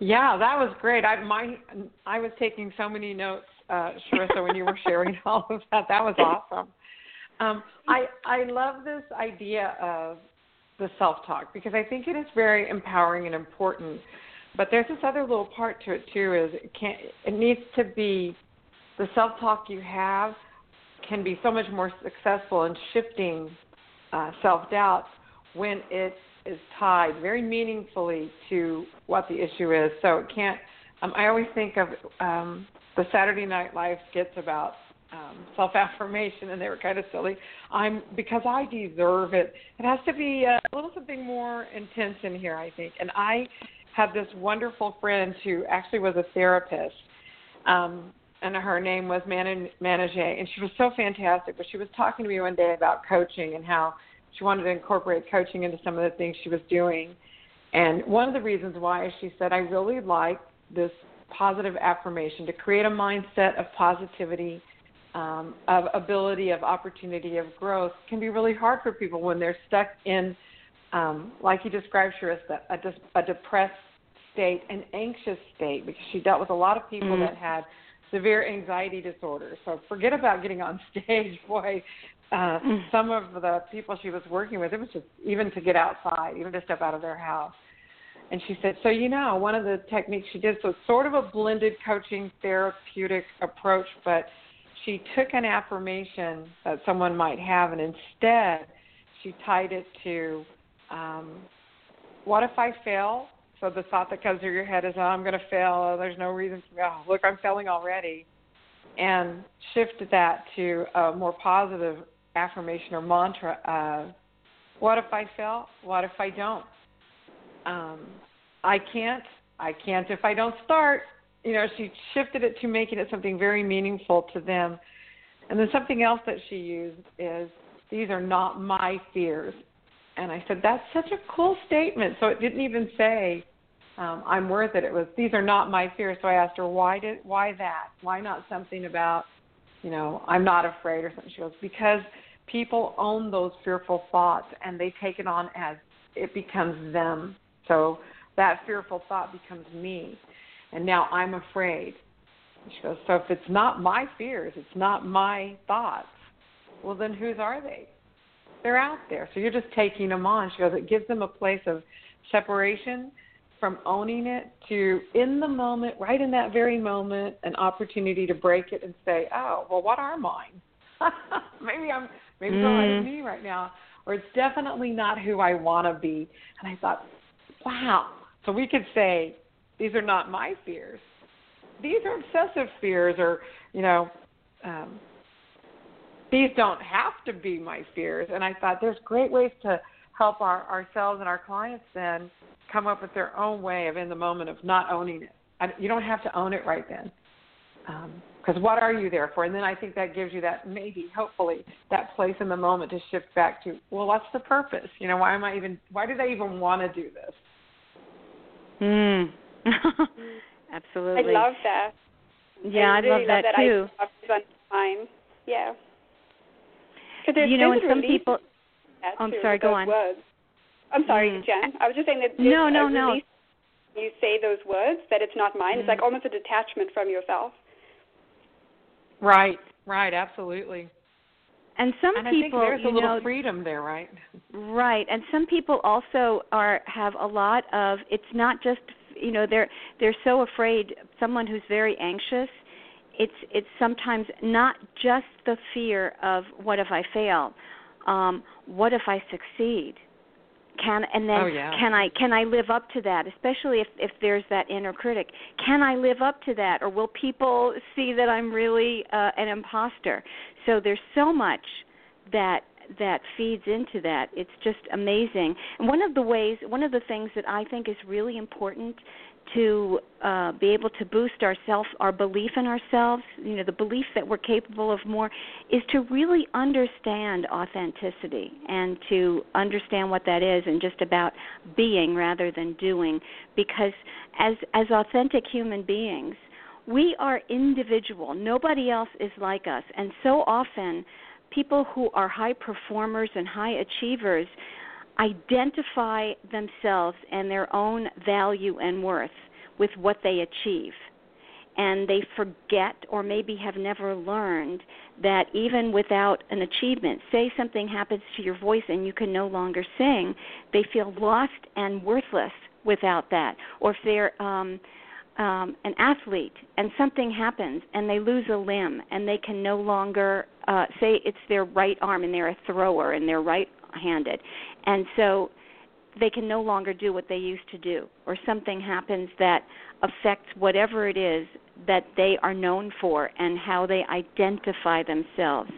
[SPEAKER 5] Yeah, that was great. I my I was taking so many notes, uh, Sharissa, when you were sharing all of that. That was awesome. Um, I I love this idea of the self talk because I think it is very empowering and important. But there's this other little part to it too. Is it can it needs to be the self talk you have can be so much more successful in shifting uh, self doubt when it is tied very meaningfully to what the issue is. So it can't. Um, I always think of um, the Saturday Night Live skits about um, self affirmation, and they were kind of silly. I'm because I deserve it. It has to be a little something more intense in here, I think. And I had this wonderful friend who actually was a therapist. Um, and her name was Man- Manage, and she was so fantastic. But she was talking to me one day about coaching and how she wanted to incorporate coaching into some of the things she was doing. And one of the reasons why is she said, I really like this positive affirmation to create a mindset of positivity, um, of ability, of opportunity, of growth can be really hard for people when they're stuck in, um, like you described, Sharissa, a, a depressed state, an anxious state, because she dealt with a lot of people mm-hmm. that had – severe anxiety disorder. So forget about getting on stage. Boy, uh, mm. some of the people she was working with, it was just even to get outside, even to step out of their house. And she said, so you know, one of the techniques she did, so it's sort of a blended coaching therapeutic approach, but she took an affirmation that someone might have, and instead she tied it to, um, what if I fail? So the thought that comes through your head is, oh, I'm going to fail. Oh, there's no reason for me. Oh, look, I'm failing already. And shift that to a more positive affirmation or mantra of, what if I fail? What if I don't? Um, I can't. I can't if I don't start. You know, she shifted it to making it something very meaningful to them. And then something else that she used is, these are not my fears. And I said, that's such a cool statement. So it didn't even say, um, I'm worth it. It was, these are not my fears. So I asked her, why did, why that? Why not something about, you know, I'm not afraid or something? She goes, because people own those fearful thoughts and they take it on as it becomes them. So that fearful thought becomes me. And now I'm afraid. She goes, so if it's not my fears, it's not my thoughts, well, then whose are they? They're out there. So you're just taking them on. She goes, it gives them a place of separation from owning it to in the moment, right in that very moment, an opportunity to break it and say, oh, well, what are mine? maybe I'm maybe mm. it's me right now, or it's definitely not who I want to be. And I thought, wow. So we could say, these are not my fears. These are obsessive fears, or you know, um, these don't have to be my fears. And I thought there's great ways to help our ourselves and our clients then come up with their own way of in the moment of not owning it. I, you don't have to own it right then. Because um, what are you there for? And then I think that gives you that maybe, hopefully, that place in the moment to shift back to, well, what's the purpose? You know, why am I even? Why did I even want to do this?
[SPEAKER 3] Hmm. Absolutely.
[SPEAKER 4] I love that.
[SPEAKER 3] Yeah,
[SPEAKER 4] I, really
[SPEAKER 3] love, that,
[SPEAKER 4] that
[SPEAKER 3] too.
[SPEAKER 4] Fine. Yeah.
[SPEAKER 3] You know, and some people. Oh, I'm sorry. Go on.
[SPEAKER 4] Words. I'm sorry,
[SPEAKER 3] mm.
[SPEAKER 4] Jen. I was just saying that.
[SPEAKER 3] No, no, no.
[SPEAKER 4] You say those words that it's not mine.
[SPEAKER 3] Mm.
[SPEAKER 4] It's like almost a detachment from yourself.
[SPEAKER 5] Right. Right. Absolutely.
[SPEAKER 3] And some
[SPEAKER 5] and
[SPEAKER 3] people,
[SPEAKER 5] I think there's
[SPEAKER 3] you
[SPEAKER 5] a little
[SPEAKER 3] know,
[SPEAKER 5] freedom there, right?
[SPEAKER 3] Right. And some people also are have a lot of. It's not just you know they're they're so afraid. Someone who's very anxious. It's it's sometimes not just the fear of what if I fail, um, what if I succeed, can and then
[SPEAKER 5] oh, yeah.
[SPEAKER 3] can i can i live up to that especially if if there's that inner critic? Can i live up to that or will people see that i'm really uh, an imposter? So there's so much that that feeds into that. It's just amazing. And one of the ways one of the things that i think is really important to uh, be able to boost our self, our belief in ourselves, you know, the belief that we're capable of more, is to really understand authenticity and to understand what that is and just about being rather than doing. Because as as authentic human beings, we are individual. Nobody else is like us, and so often, people who are high performers and high achievers identify themselves and their own value and worth with what they achieve. And they forget or maybe have never learned that even without an achievement, say something happens to your voice and you can no longer sing, they feel lost and worthless without that. Or if they're um, um, an athlete and something happens and they lose a limb and they can no longer uh, say it's their right arm and they're a thrower and they're right handed. And so they can no longer do what they used to do, or something happens that affects whatever it is that they are known for and how they identify themselves.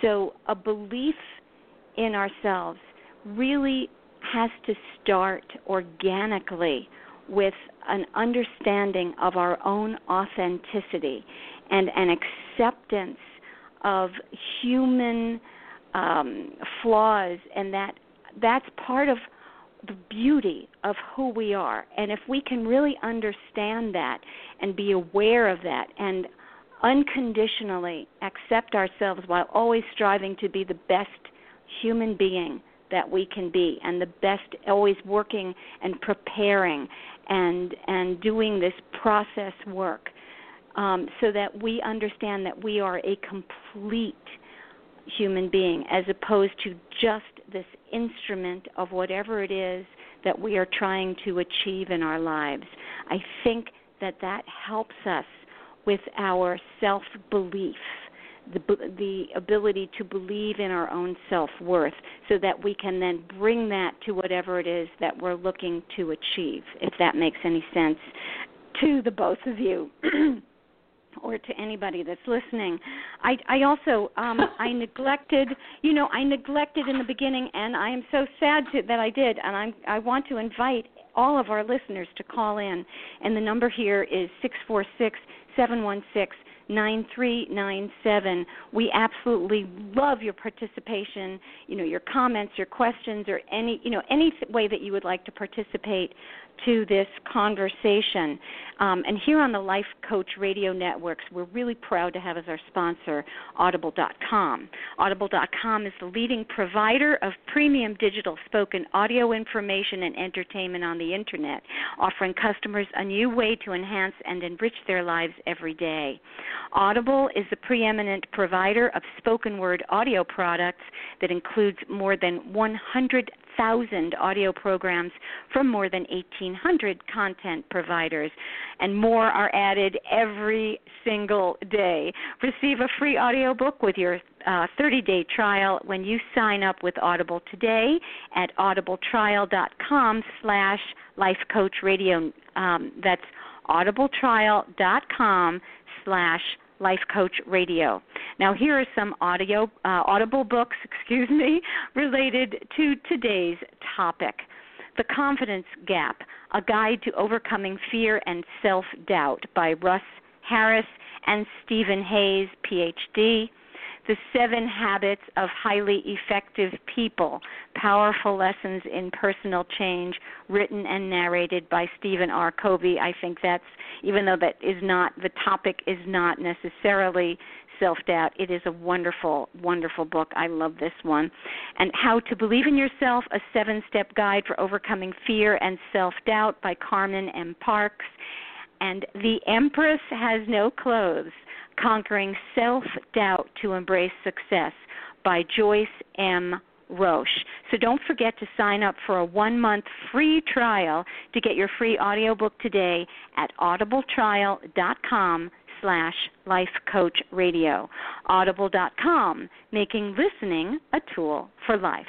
[SPEAKER 3] So, a belief in ourselves really has to start organically with an understanding of our own authenticity and an acceptance of human um, flaws, and that that's part of the beauty of who we are. And if we can really understand that and be aware of that and unconditionally accept ourselves while always striving to be the best human being that we can be and the best always working and preparing and and doing this process work um, so that we understand that we are a complete human being as opposed to just this instrument of whatever it is that we are trying to achieve in our lives. I think that that helps us with our self belief. The, the ability to believe in our own self worth so that we can then bring that to whatever it is that we're looking to achieve, if that makes any sense to the both of you. or to anybody that's listening. I I also um I neglected, you know, I neglected in the beginning and I am so sad to, that I did and I'm I want to invite all of our listeners to call in and the number here is six four six seven one six 9397. We absolutely love your participation, you know, your comments, your questions or any, you know, any way that you would like to participate to this conversation. Um, and here on the Life Coach Radio Networks, we're really proud to have as our sponsor Audible.com. Audible.com is the leading provider of premium digital spoken audio information and entertainment on the internet, offering customers a new way to enhance and enrich their lives every day. Audible is the preeminent provider of spoken word audio products that includes more than 100 1,000 audio programs from more than 1,800 content providers, and more are added every single day. Receive a free audiobook with your 30-day uh, trial when you sign up with Audible today at audibletrial.com slash lifecoachradio. Um, that's audibletrial.com slash Life Coach Radio. Now, here are some audio uh, audible books, excuse me, related to today's topic. The Confidence Gap: A Guide to Overcoming Fear and Self-Doubt by Russ Harris and Steven Hayes, PhD. The Seven Habits of Highly Effective People Powerful Lessons in Personal Change, written and narrated by Stephen R. Covey. I think that's, even though that is not, the topic is not necessarily self doubt. It is a wonderful, wonderful book. I love this one. And How to Believe in Yourself, a seven step guide for overcoming fear and self doubt by Carmen M. Parks. And The Empress Has No Clothes Conquering Self Doubt to Embrace Success by Joyce M. Roche. So don't forget to sign up for a one month free trial to get your free audiobook today at audibletrial.com slash lifecoachradio. Audible.com, making listening a tool for life.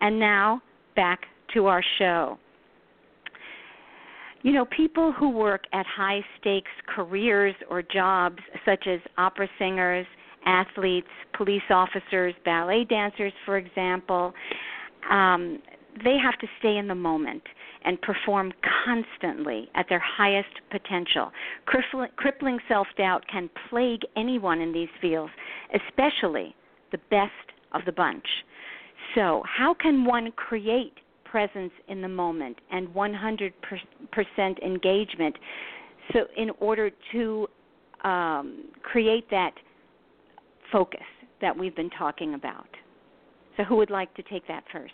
[SPEAKER 3] And now back to our show you know, people who work at high stakes careers or jobs, such as opera singers, athletes, police officers, ballet dancers, for example, um, they have to stay in the moment and perform constantly at their highest potential. Crippling self doubt can plague anyone in these fields, especially the best of the bunch. So, how can one create presence in the moment and 100% engagement. So, in order to um, create that focus that we've been talking about. So, who would like to take that first?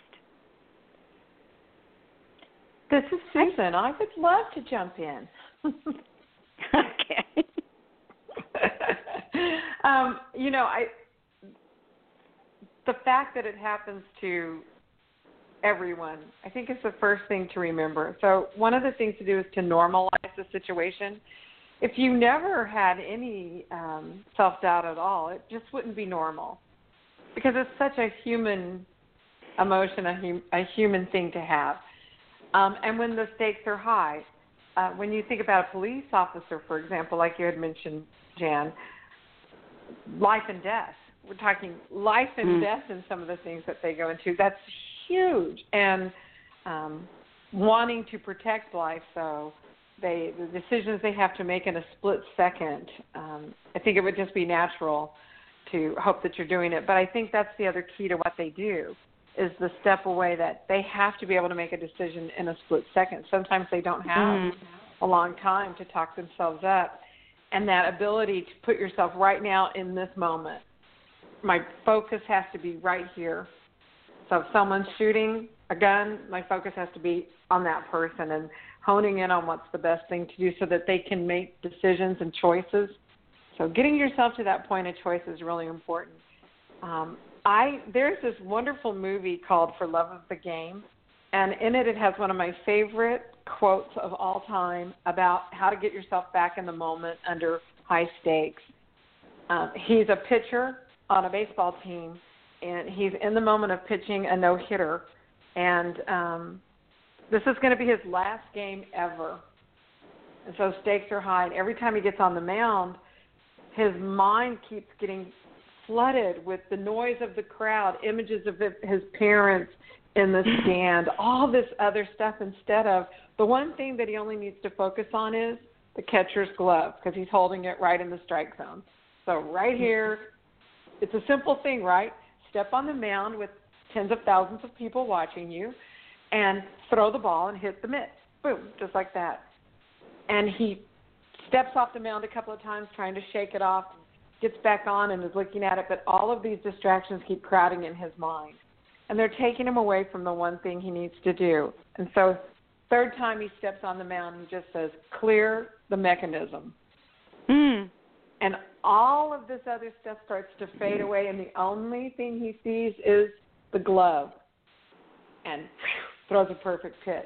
[SPEAKER 5] This is Susan. I would love to jump in.
[SPEAKER 3] okay.
[SPEAKER 5] um, you know, I the fact that it happens to everyone. I think it's the first thing to remember. So, one of the things to do is to normalize the situation. If you never had any um, self doubt at all, it just wouldn't be normal because it's such a human emotion, a, hum- a human thing to have. Um, and when the stakes are high, uh, when you think about a police officer, for example, like you had mentioned, Jann, life and death. We're talking life and mm. death in some of the things that they go into. That's huge. And um, wanting to protect life, so they the decisions they have to make in a split second. Um, I think it would just be natural to hope that you're doing it. But I think that's the other key to what they do is the step away that they have to be able to make a decision in a split second. Sometimes they don't have mm. a long time to talk themselves up. And that ability to put yourself right now in this moment. My focus has to be right here so if someone's shooting a gun, my focus has to be on that person and honing in on what's the best thing to do so that they can make decisions and choices. So getting yourself to that point of choice is really important. Um, I there's this wonderful movie called For Love of the Game, and in it it has one of my favorite quotes of all time about how to get yourself back in the moment under high stakes. Um, he's a pitcher on a baseball team and he's in the moment of pitching a no hitter, and um, this is going to be his last game ever. And so stakes are high, and every time he gets on the mound, his mind keeps getting flooded with the noise of the crowd, images of his parents in the stand, all this other stuff instead of the one thing that he only needs to focus on is the catcher's glove because he's holding it right in the strike zone. So right here, it's a simple thing, right? Step on the mound with tens of thousands of people watching you, and throw the ball and hit the mitt. Boom, just like that. And he steps off the mound a couple of times trying to shake it off, gets back on and is looking at it, but all of these distractions keep crowding in his mind. And they're taking him away from the one thing he needs to do. And so, third time he steps on the mound, he just says, clear the mechanism.
[SPEAKER 3] Mm.
[SPEAKER 5] And all of this other stuff starts to fade away, and the only thing he sees is the glove and throws a perfect pitch.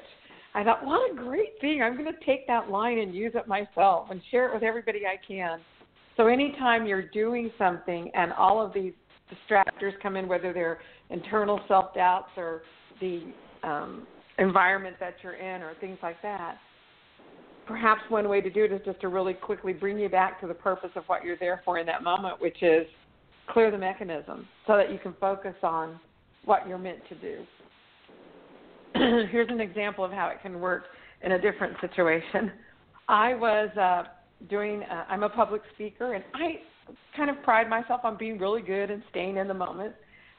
[SPEAKER 5] I thought, what a great thing. I'm going to take that line and use it myself and share it with everybody I can. So anytime you're doing something and all of these distractors come in, whether they're internal self doubts or the um, environment that you're in or things like that, perhaps one way to do it is just to really quickly bring you back to the purpose of what you're there for in that moment, which is clear the mechanism so that you can focus on what you're meant to do. Here's an example of how it can work in a different situation. I was uh, doing, uh, I'm a public speaker, and I kind of pride myself on being really good and staying in the moment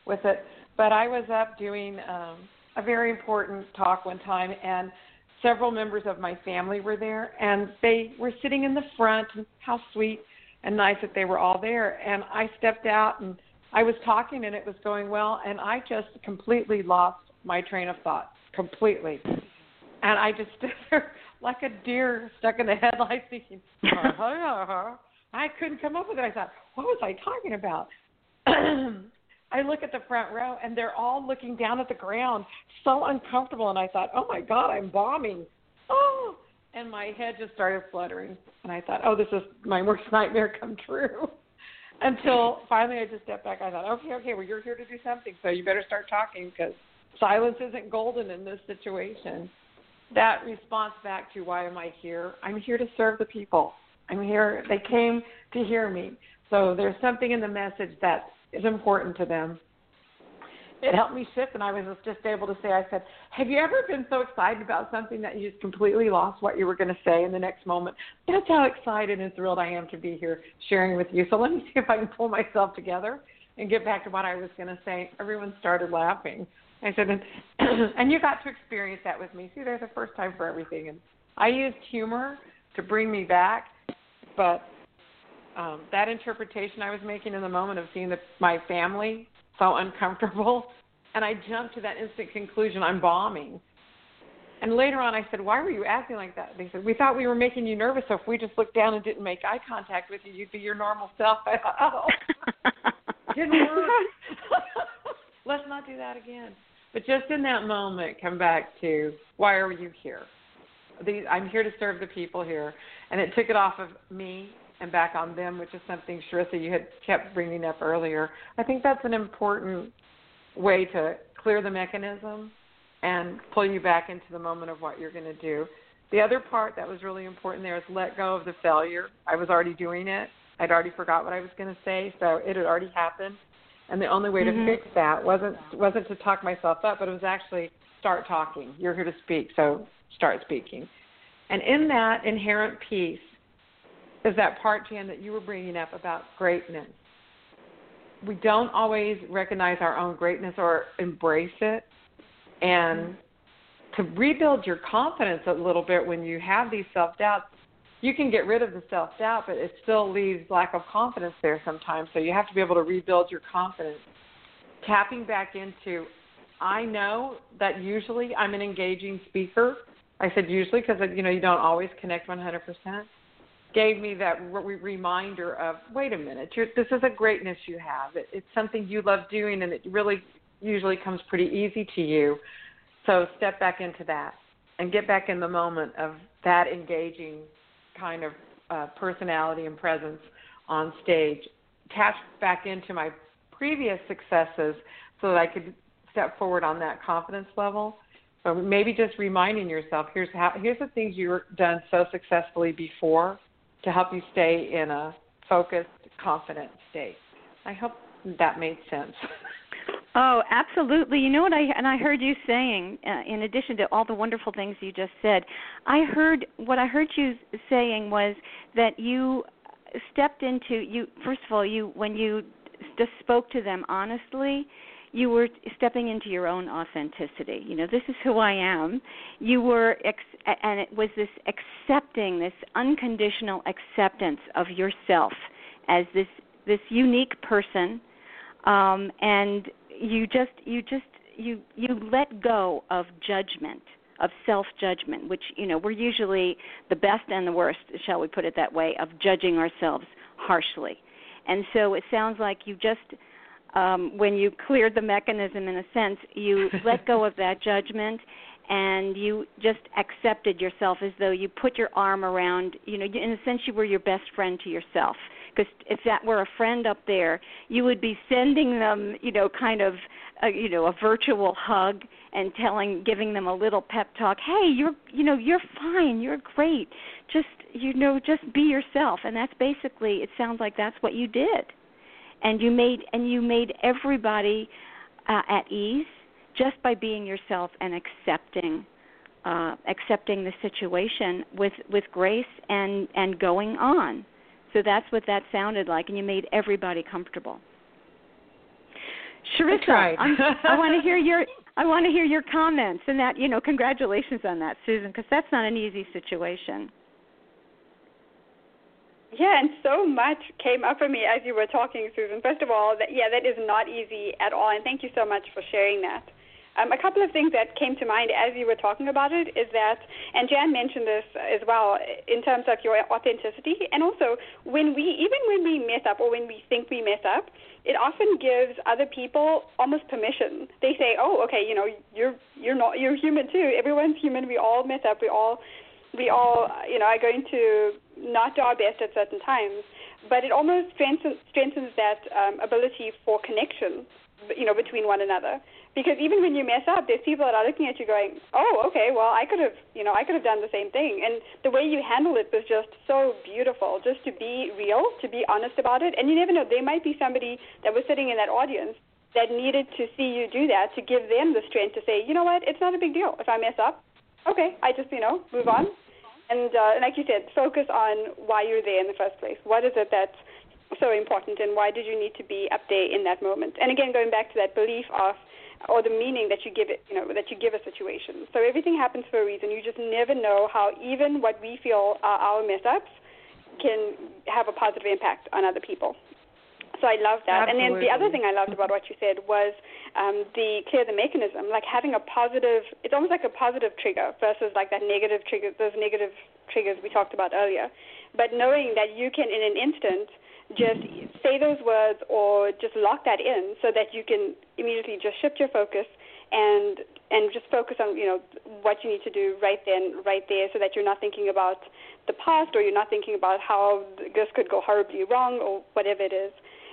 [SPEAKER 5] with it. But I was up doing um, a very important talk one time, and several members of my family were there, and they were sitting in the front. And how sweet and nice that they were all there. And I stepped out, and I was talking, and it was going well, and I just completely lost my train of thought, completely. And I just stood there like a deer stuck in the headlights, thinking, uh-huh, uh-huh. I couldn't come up with it. I thought, what was I talking about? I look at the front row and they're all looking down at the ground, so uncomfortable. And I thought, oh my God, I'm bombing. Oh, and my head just started fluttering. And I thought, oh, this is my worst nightmare come true. Until finally I just stepped back. I thought, okay, okay, well, you're here to do something, so you better start talking because silence isn't golden in this situation. That response back to why am I here? I'm here to serve the people. I'm here. They came to hear me. So there's something in the message that is important to them. It helped me shift, and I was just able to say, I said, Have you ever been so excited about something that you just completely lost what you were going to say in the next moment? That's how excited and thrilled I am to be here sharing with you. So let me see if I can pull myself together and get back to what I was going to say. Everyone started laughing. I said, and, and you got to experience that with me. See, there's a first time for everything. And I used humor to bring me back, but um, that interpretation I was making in the moment of seeing the, my family so uncomfortable, and I jumped to that instant conclusion I'm bombing. And later on, I said, "Why were you acting like that?" They said, "We thought we were making you nervous, so if we just looked down and didn't make eye contact with you, you'd be your normal self." I thought, "Oh, didn't work. Let's not do that again." But just in that moment, come back to why are you here? I'm here to serve the people here, and it took it off of me and back on them, which is something Sharissa you had kept bringing up earlier. I think that's an important way to clear the mechanism and pull you back into the moment of what you're going to do. The other part that was really important there is let go of the failure. I was already doing it. I'd already forgot what I was going to say, so it had already happened. And the only way
[SPEAKER 3] mm-hmm.
[SPEAKER 5] to fix that wasn't wasn't to talk myself up, but it was actually start talking. You're here to speak, so start speaking. And in that inherent peace is that part, Jann, that you were bringing up about greatness. We don't always recognize our own greatness or embrace it. And to rebuild your confidence a little bit when you have these self doubts, you can get rid of the self doubt, but it still leaves lack of confidence there sometimes. So you have to be able to rebuild your confidence. Tapping back into, I know that usually I'm an engaging speaker. I said usually because you know you don't always connect 100%. Gave me that re- reminder of wait a minute, you're, this is a greatness you have. It, it's something you love doing, and it really usually comes pretty easy to you. So step back into that and get back in the moment of that engaging kind of uh, personality and presence on stage. Tap back into my previous successes so that I could step forward on that confidence level. So maybe just reminding yourself here's how here's the things you've done so successfully before to help you stay in a focused, confident state. I hope that made sense.
[SPEAKER 3] Oh, absolutely. You know what I and I heard you saying uh, in addition to all the wonderful things you just said. I heard what I heard you saying was that you stepped into you first of all you when you just spoke to them honestly you were stepping into your own authenticity. You know this is who i am. You were ex- and it was this accepting this unconditional acceptance of yourself as this this unique person um and you just you just you you let go of judgment of self judgment which you know we're usually the best and the worst shall we put it that way of judging ourselves harshly. And so it sounds like you just um when you cleared the mechanism in a sense you let go of that judgment and you just accepted yourself as though you put your arm around you know in a sense you were your best friend to yourself because if that were a friend up there, you would be sending them, you know, kind of, a, you know, a virtual hug and telling, giving them a little pep talk. Hey, you're, you know, you're fine. You're great. Just, you know, just be yourself. And that's basically. It sounds like that's what you did, and you made, and you made everybody uh, at ease just by being yourself and accepting uh, accepting the situation with with grace and and going on so that's what that sounded like, and you made everybody comfortable. Sharissa, I want to hear your I want to hear your comments, and that you know, congratulations on that, Susan, because that's not an easy situation.
[SPEAKER 4] Yeah, and so much came up for me as you were talking, Susan. First of all, that yeah, that is not easy at all, and thank you so much for sharing that. Um, a couple of things that came to mind as you were talking about it is that, and Jann mentioned this as well, in terms of your authenticity, and also when we, even when we mess up or when we think we mess up, it often gives other people almost permission. They say, "Oh, okay, you know, you're you're not you're human too. Everyone's human. We all mess up. We all we all you know are going to not do our best at certain times." But it almost strengthens strengthens that um, ability for connection, you know, between one another because even when you mess up, there's people that are looking at you going, "Oh, okay, well, I could have, you know, I could have done the same thing." And the way you handle it was just so beautiful, just to be real, to be honest about it. And you never know, there might be somebody that was sitting in that audience that needed to see you do that to give them the strength to say, "You know what? It's not a big deal if I mess up. Okay, I just, you know, move on." And uh, like you said, focus on why you're there in the first place. What is it that's so important, and why did you need to be up there in that moment? And again, going back to that belief of or the meaning that you give it, you know, that you give a situation. So everything happens for a reason. You just never know how even what we feel are our mess ups can have a positive impact on other people. So I love that.
[SPEAKER 5] Absolutely.
[SPEAKER 4] And then the other thing I loved about what you said was um, the clear the mechanism, like having a positive. It's almost like a positive trigger versus like that negative trigger, those negative triggers we talked about earlier. But knowing that you can, in an instant, just say those words or just lock that in so that you can immediately just shift your focus and and just focus on you know what you need to do right then right there so that you're not thinking about the past or you're not thinking about how this could go horribly wrong or whatever it is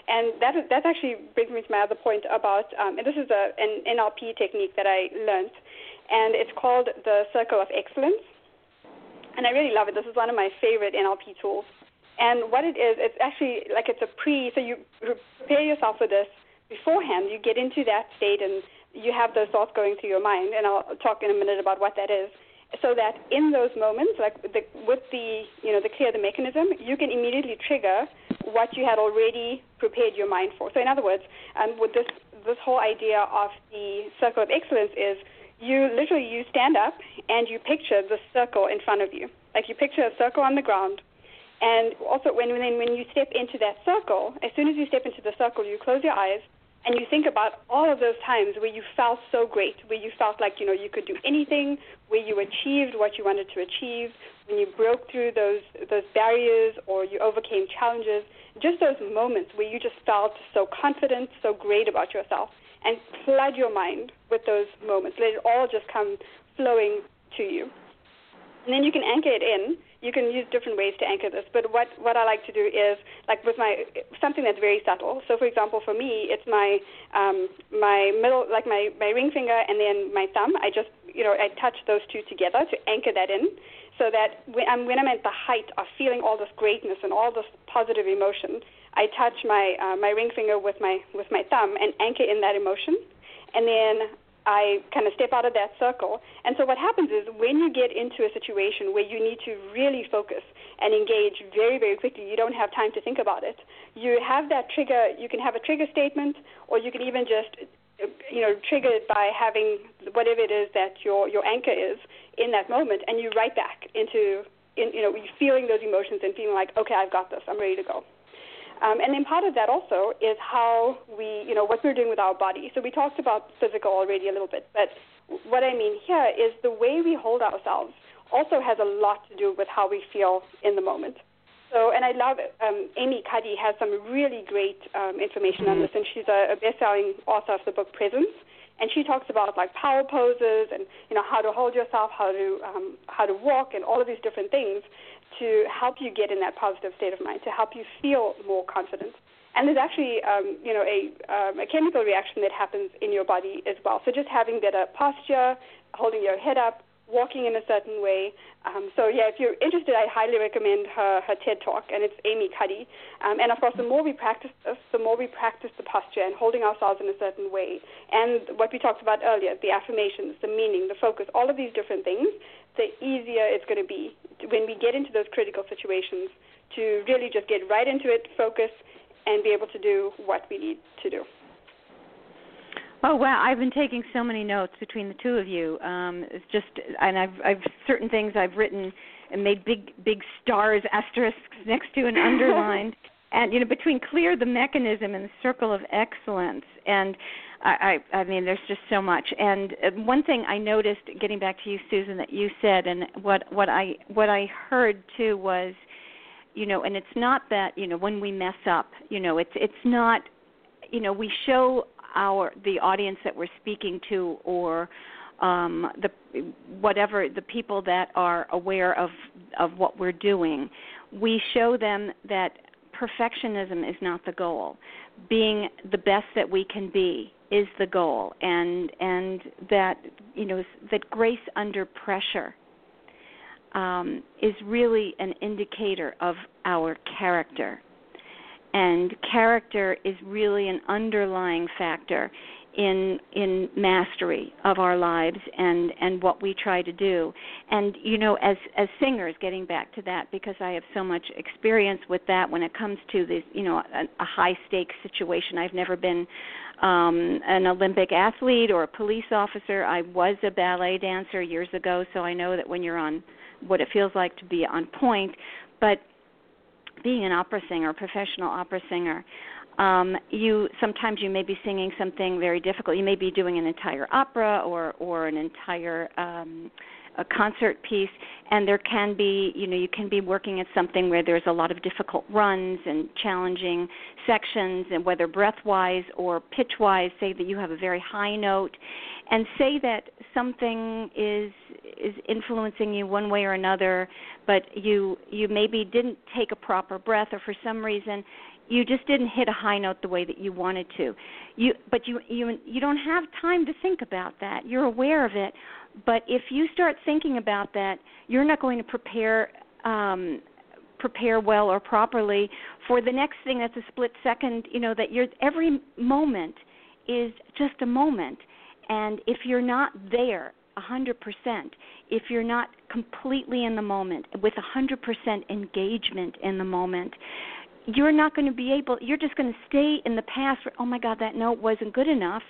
[SPEAKER 4] and that that actually brings me to my other point about um, and this is a, an NLP technique that I learned and it's called the circle of excellence and I really love it this is one of my favorite NLP tools and what it is, it's actually like it's a pre, so you prepare yourself for this beforehand. You get into that state and you have those thoughts going through your mind, and I'll talk in a minute about what that is. So that in those moments, like the, with the you know the clear the mechanism, you can immediately trigger what you had already prepared your mind for. So in other words, um, with this this whole idea of the circle of excellence is you literally you stand up and you picture the circle in front of you, like you picture a circle on the ground and also, when when when you step into that circle, as soon as you step into the circle, you close your eyes and you think about all of those times where you felt so great, where you felt like you know you could do anything, where you achieved what you wanted to achieve, when you broke through those those barriers or you overcame challenges. Just those moments where you just felt so confident, so great about yourself, and flood your mind with those moments. Let it all just come flowing to you, and then you can anchor it in you can use different ways to anchor this. But what what I like to do is like with my something that's very subtle. So for example, for me, it's my um, my middle like my my ring finger and then my thumb. I just you know I touch those two together to anchor that in, so that when I'm when I'm at the height of feeling all this greatness and all this positive emotion, I touch my uh, my ring finger with my with my thumb and anchor in that emotion, and then I kind of step out of that circle. And so what happens is when you get into a situation where you need to really focus and engage very, very quickly, you don't have time to think about it. You have that trigger, you can have a trigger statement, or you can even just you know, trigger it by having whatever it is that your your anchor is in that moment, and you write back into, in, you know, feeling those emotions and feeling like, okay, I've got this, I'm ready to go. Um, and then part of that also is how we, you know, what we're doing with our body. So we talked about physical already a little bit, but what I mean here is the way we hold ourselves also has a lot to do with how we feel in the moment. So, and I love um, Amy Cuddy has some really great um, information mm-hmm. on this, and she's a, a best-selling author of the book Presence, and she talks about like power poses and you know how to hold yourself, how to um, how to walk, and all of these different things to help you get in that positive state of mind, to help you feel more confident. And there's actually, um, you know, a, um, a chemical reaction that happens in your body as well. So just having better posture, holding your head up, walking in a certain way. Um, so yeah, if you're interested, I highly recommend her, her TED Talk, and it's Amy Cuddy. Um, and of course, the more we practice this, the more we practice the posture and holding ourselves in a certain way, and what we talked about earlier, the affirmations, the meaning, the focus, all of these different things, the easier it's going to be when we get into those critical situations to really just get right into it, focus, and be able to do what we need to do.
[SPEAKER 3] Oh wow! I've been taking so many notes between the two of you. Um, it's just, and I've, I've certain things I've written and made big, big stars, asterisks next to and underlined. and you know, between clear the mechanism and the circle of excellence, and I, I, I mean, there's just so much. And uh, one thing I noticed, getting back to you, Susan, that you said, and what, what I, what I heard too was, you know, and it's not that, you know, when we mess up, you know, it's, it's not, you know, we show our the audience that we're speaking to or um, the whatever the people that are aware of of what we're doing, we show them that perfectionism is not the goal. Being the best that we can be is the goal, and and that you know that grace under pressure um, is really an indicator of our character and character is really an underlying factor in in mastery of our lives and and what we try to do. And you know as as singers getting back to that because i have so much experience with that when it comes to this you know a, a high stakes situation. I've never been um an olympic athlete or a police officer. I was a ballet dancer years ago so i know that when you're on what it feels like to be on point. But being an opera singer, a professional opera singer, um, you sometimes you may be singing something very difficult. You may be doing an entire opera or or an entire um, a concert piece, and there can be you know you can be working at something where there's a lot of difficult runs and challenging sections, and whether breath wise or pitch wise, say that you have a very high note, and say that something is is influencing you one way or another but you you maybe didn't take a proper breath or for some reason you just didn't hit a high note the way that you wanted to. You but you you you don't have time to think about that. You're aware of it but if you start thinking about that you're not going to prepare um prepare well or properly for the next thing that's a split second you know that you're every moment is just a moment. And if you're not there a 100%, if you're not completely in the moment with a 100% engagement in the moment, you're not going to be able you're just going to stay in the past where oh my god that note wasn't good enough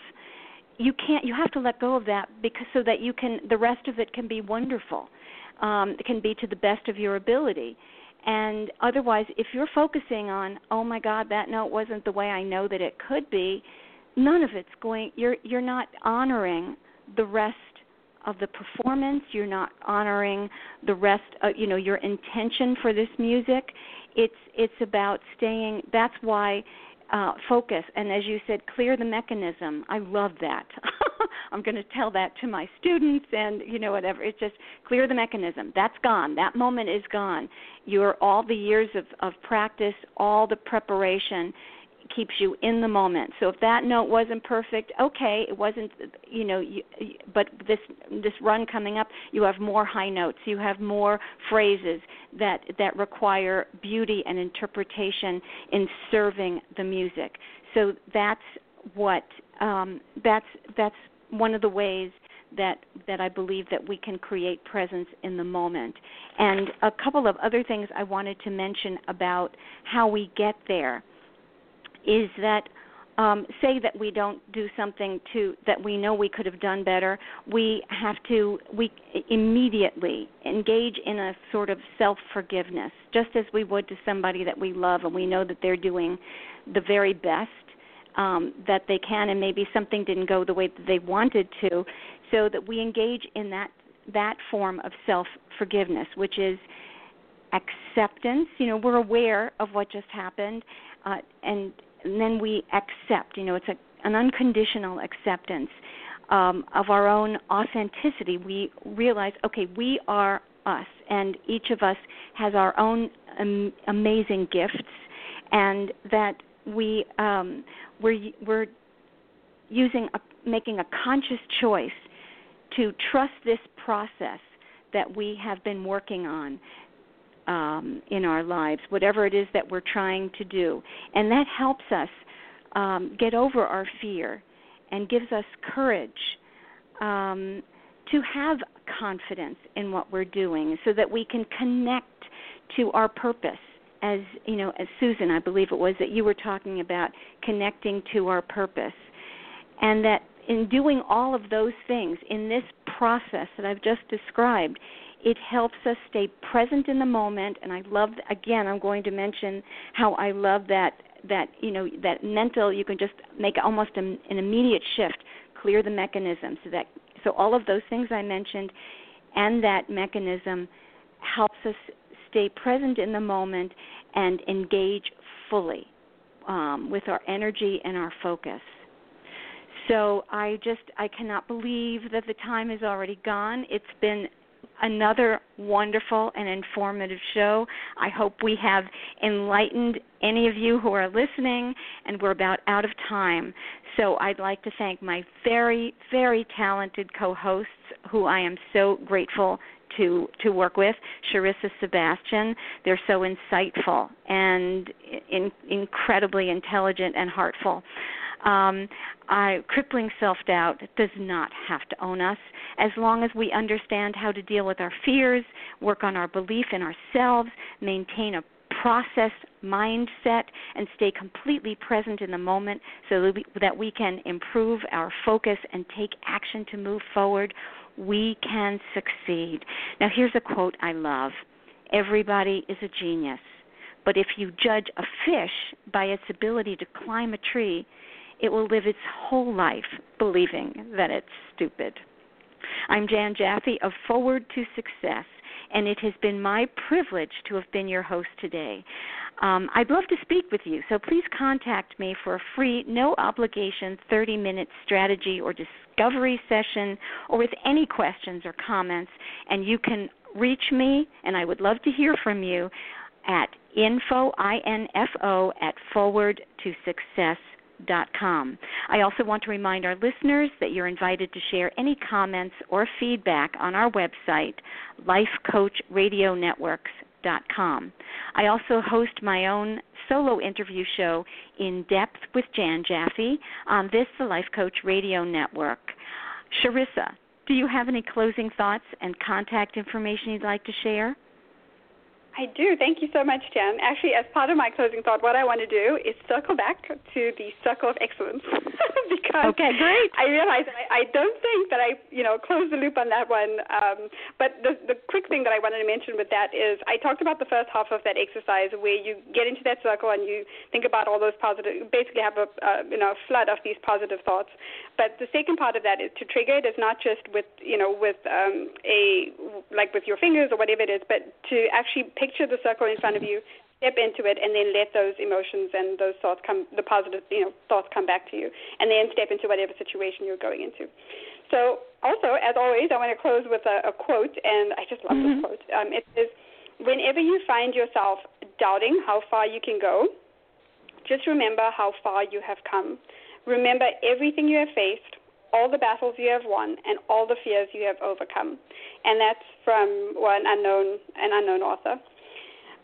[SPEAKER 3] you can't you have to let go of that because so that you can the rest of it can be wonderful um can be to the best of your ability. And otherwise if you're focusing on oh my god that note wasn't the way i know that it could be none of it's going you're you're not honoring the rest of the performance you're not honoring the rest of you know your intention for this music. It's it's about staying that's why uh, focus. And as you said clear the mechanism. I love that. I'm going to tell that to my students and you know whatever. It's just clear the mechanism. That's gone. That moment is gone. Your all the years of of practice all the preparation keeps you in the moment. So if that note wasn't perfect, okay, it wasn't, you know, you, but this this run coming up, you have more high notes, you have more phrases that that require beauty and interpretation in serving the music. So that's what um, that's that's one of the ways that that I believe that we can create presence in the moment. And a couple of other things I wanted to mention about how we get there is that um, say that we don't do something to that we know we could have done better, we have to we immediately engage in a sort of self forgiveness, just as we would to somebody that we love and we know that they're doing the very best um, that they can, and maybe something didn't go the way that they wanted to, so that we engage in that that form of self forgiveness, which is acceptance. You know, we're aware of what just happened, uh, and and then we accept. You know, it's a, an unconditional acceptance um, of our own authenticity. We realize, okay, we are us, and each of us has our own amazing gifts, and that we um, we're we're using a, making a conscious choice to trust this process that we have been working on um, in our lives, whatever it is that we're trying to do. And that helps us um, get over our fear and gives us courage um, to have confidence in what we're doing so that we can connect to our purpose. As you know, as Susan, I believe it was that you were talking about connecting to our purpose, and that in doing all of those things in this process that I've just described, it helps us stay present in the moment. And i love again i'm going to mention how i love that that you know that mental you can just make almost an, immediate shift clear the mechanism. So that so all of those things i mentioned and that mechanism helps us stay present in the moment and engage fully um, with our energy and our focus. So I just I cannot believe that the time is already gone. It's been another wonderful and informative show. I hope we have enlightened any of you who are listening, and we're about out of time. So I'd like to thank my very, very talented co hosts who I am so grateful to to work with Sharissa Sebastian. They're so insightful and in, incredibly intelligent and heartful. Um, I, crippling self doubt does not have to own us as long as we understand how to deal with our fears, work on our belief in ourselves, maintain a process mindset, and stay completely present in the moment so that we, that we can improve our focus and take action to move forward. We can succeed. Now, here's a quote I love Everybody is a genius, but if you judge a fish by its ability to climb a tree, it will live its whole life believing that it's stupid. I'm Jann Jaffe of Forward to Success, and it has been my privilege to have been your host today. Um, I'd love to speak with you, so please contact me for a free, no obligation 30 minute strategy or discovery session, or with any questions or comments. And you can reach me, and I would love to hear from you at info, I-N-F-O, at forward to success com. I also want to remind our listeners that you're invited to share any comments or feedback on our website, lifecoachradionetworks.com. I also host my own solo interview show, In Depth with Jann Jaffe, on this, the Life Coach Radio Network. Sharissa, do you have any closing thoughts and contact information you'd like to share?
[SPEAKER 4] I do. Thank you so much, Jann. Actually, as part of my closing thought, what I want to do is circle back to the circle of excellence because
[SPEAKER 3] okay, great.
[SPEAKER 4] I realize I, I don't think that I, you know, closed the loop on that one. Um, but the the quick thing that I wanted to mention with that is I talked about the first half of that exercise where you get into that circle and you think about all those positive, basically have a uh, you know a flood of these positive thoughts. But the second part of that is to trigger it is not just with you know with um, a like with your fingers or whatever it is, but to actually picture the circle in front of you, step into it, and then let those emotions and those thoughts come, the positive, you know, thoughts come back to you, and then step into whatever situation you're going into. So, also, as always, I want to close with a, a quote, and I just love
[SPEAKER 3] mm-hmm.
[SPEAKER 4] this quote. Um, it says, "Whenever you find yourself doubting how far you can go, just remember how far you have come. Remember everything you have faced." all the battles you have won and all the fears you have overcome. And that's from well, an unknown an unknown author.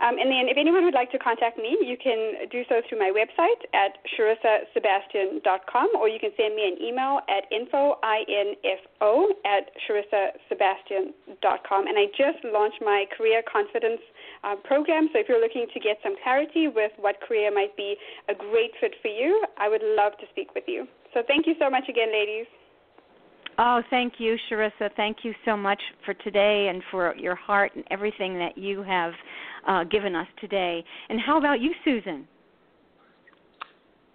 [SPEAKER 4] Um, and then if anyone would like to contact me, you can do so through my website at sharissasebastian.com or you can send me an email at info, I-N-F-O, at sharissasebastian.com. And I just launched my Career Confidence uh, program, so if you're looking to get some clarity with what career might be a great fit for you, I would love to speak with you. So thank you so much again, ladies.
[SPEAKER 3] Oh, thank you, Sharissa. Thank you so much for today and for your heart and everything that you have uh, given us today. And how about you, Susan?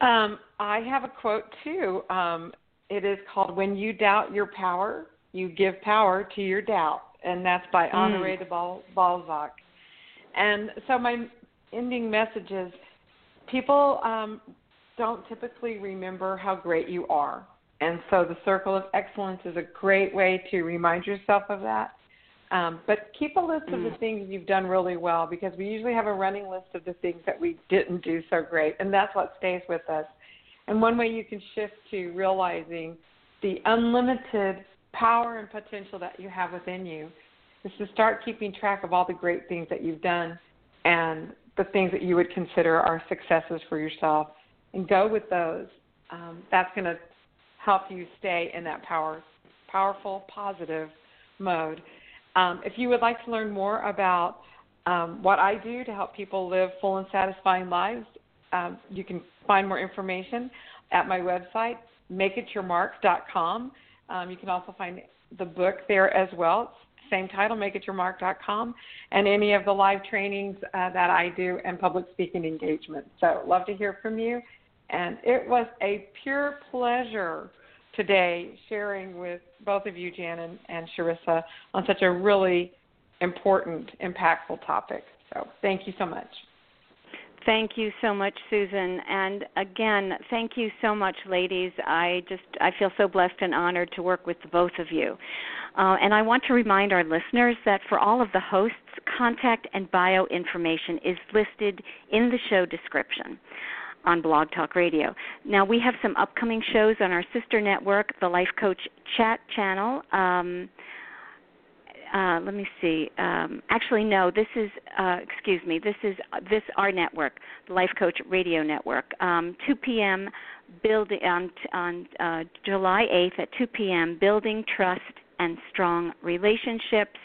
[SPEAKER 5] Um, I have a quote too. Um, it is called "When you doubt your power, you give power to your doubt," and that's by mm. Honoré de Balzac. And so my ending message is: people um, don't typically remember how great you are and so the circle of excellence is a great way to remind yourself of that. Um, but keep a list of the mm. things you've done really well because we usually have a running list of the things that we didn't do so great, and that's what stays with us. And one way you can shift to realizing the unlimited power and potential that you have within you is to start keeping track of all the great things that you've done and the things that you would consider are successes for yourself and go with those. Um, that's going to help you stay in that power, powerful, positive mode. Um, if you would like to learn more about um, what I do to help people live full and satisfying lives, um, you can find more information at my website, makeityourmark.com. Um, you can also find the book there as well. Same title, makeityourmark.com, and any of the live trainings uh, that I do and public speaking engagements. So, love to hear from you. And it was a pure pleasure today sharing with both of you, Jann and, and Sharissa, on such a really important, impactful topic. So thank you so much.
[SPEAKER 3] Thank you so much, Susan. And again, thank you so much, ladies. I just I feel so blessed and honored to work with both of you. Uh, and I want to remind our listeners that for all of the hosts, contact and bio information is listed in the show description on Blog Talk Radio. Now, we have some upcoming shows on our sister network, the Life Coach Chat channel. Um, uh, let me see. Um, actually, no. This is uh, excuse me. This is this our network, the Life Coach Radio Network. Um, 2 p.m. building on on uh, July 8th at 2 p.m. Building trust and strong relationships,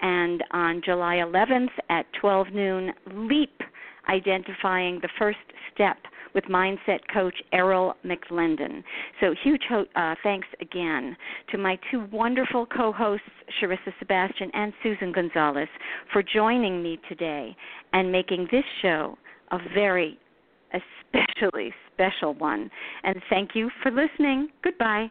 [SPEAKER 3] and on July 11th at 12 noon, Leap identifying the first step with mindset coach Errol McLendon. So, huge ho- uh, thanks again to my two wonderful co hosts, Sharissa Sebastian and Susan Gonzales, for joining me today and making this show a very especially special one. And thank you for listening. Goodbye.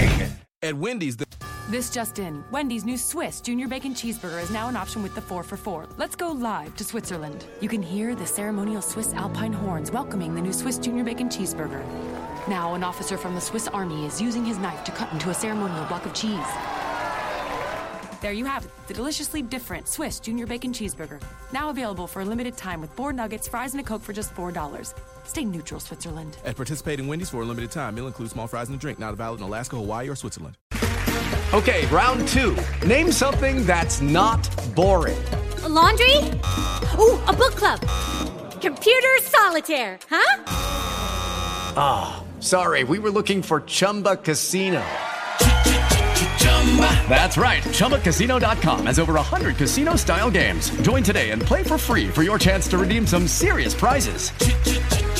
[SPEAKER 6] At Wendy's, the
[SPEAKER 7] this just in. Wendy's new Swiss Junior Bacon Cheeseburger is now an option with the 4 for 4. Let's go live to Switzerland. You can hear the ceremonial Swiss Alpine horns welcoming the new Swiss Junior Bacon Cheeseburger. Now, an officer from the Swiss Army is using his knife to cut into a ceremonial block of cheese. There you have it, the deliciously different Swiss Junior Bacon Cheeseburger. Now available for a limited time with four nuggets, fries, and a Coke for just $4. Stay neutral, Switzerland.
[SPEAKER 6] At participating Wendy's for a limited time, meal includes small fries and a drink, not valid in Alaska, Hawaii, or Switzerland.
[SPEAKER 8] Okay, round two. Name something that's not boring.
[SPEAKER 9] A laundry? Ooh, a book club. Computer solitaire, huh?
[SPEAKER 8] Ah, oh, sorry, we were looking for Chumba Casino. That's right. ChumbaCasino.com has over 100 casino style games. Join today and play for free for your chance to redeem some serious prizes.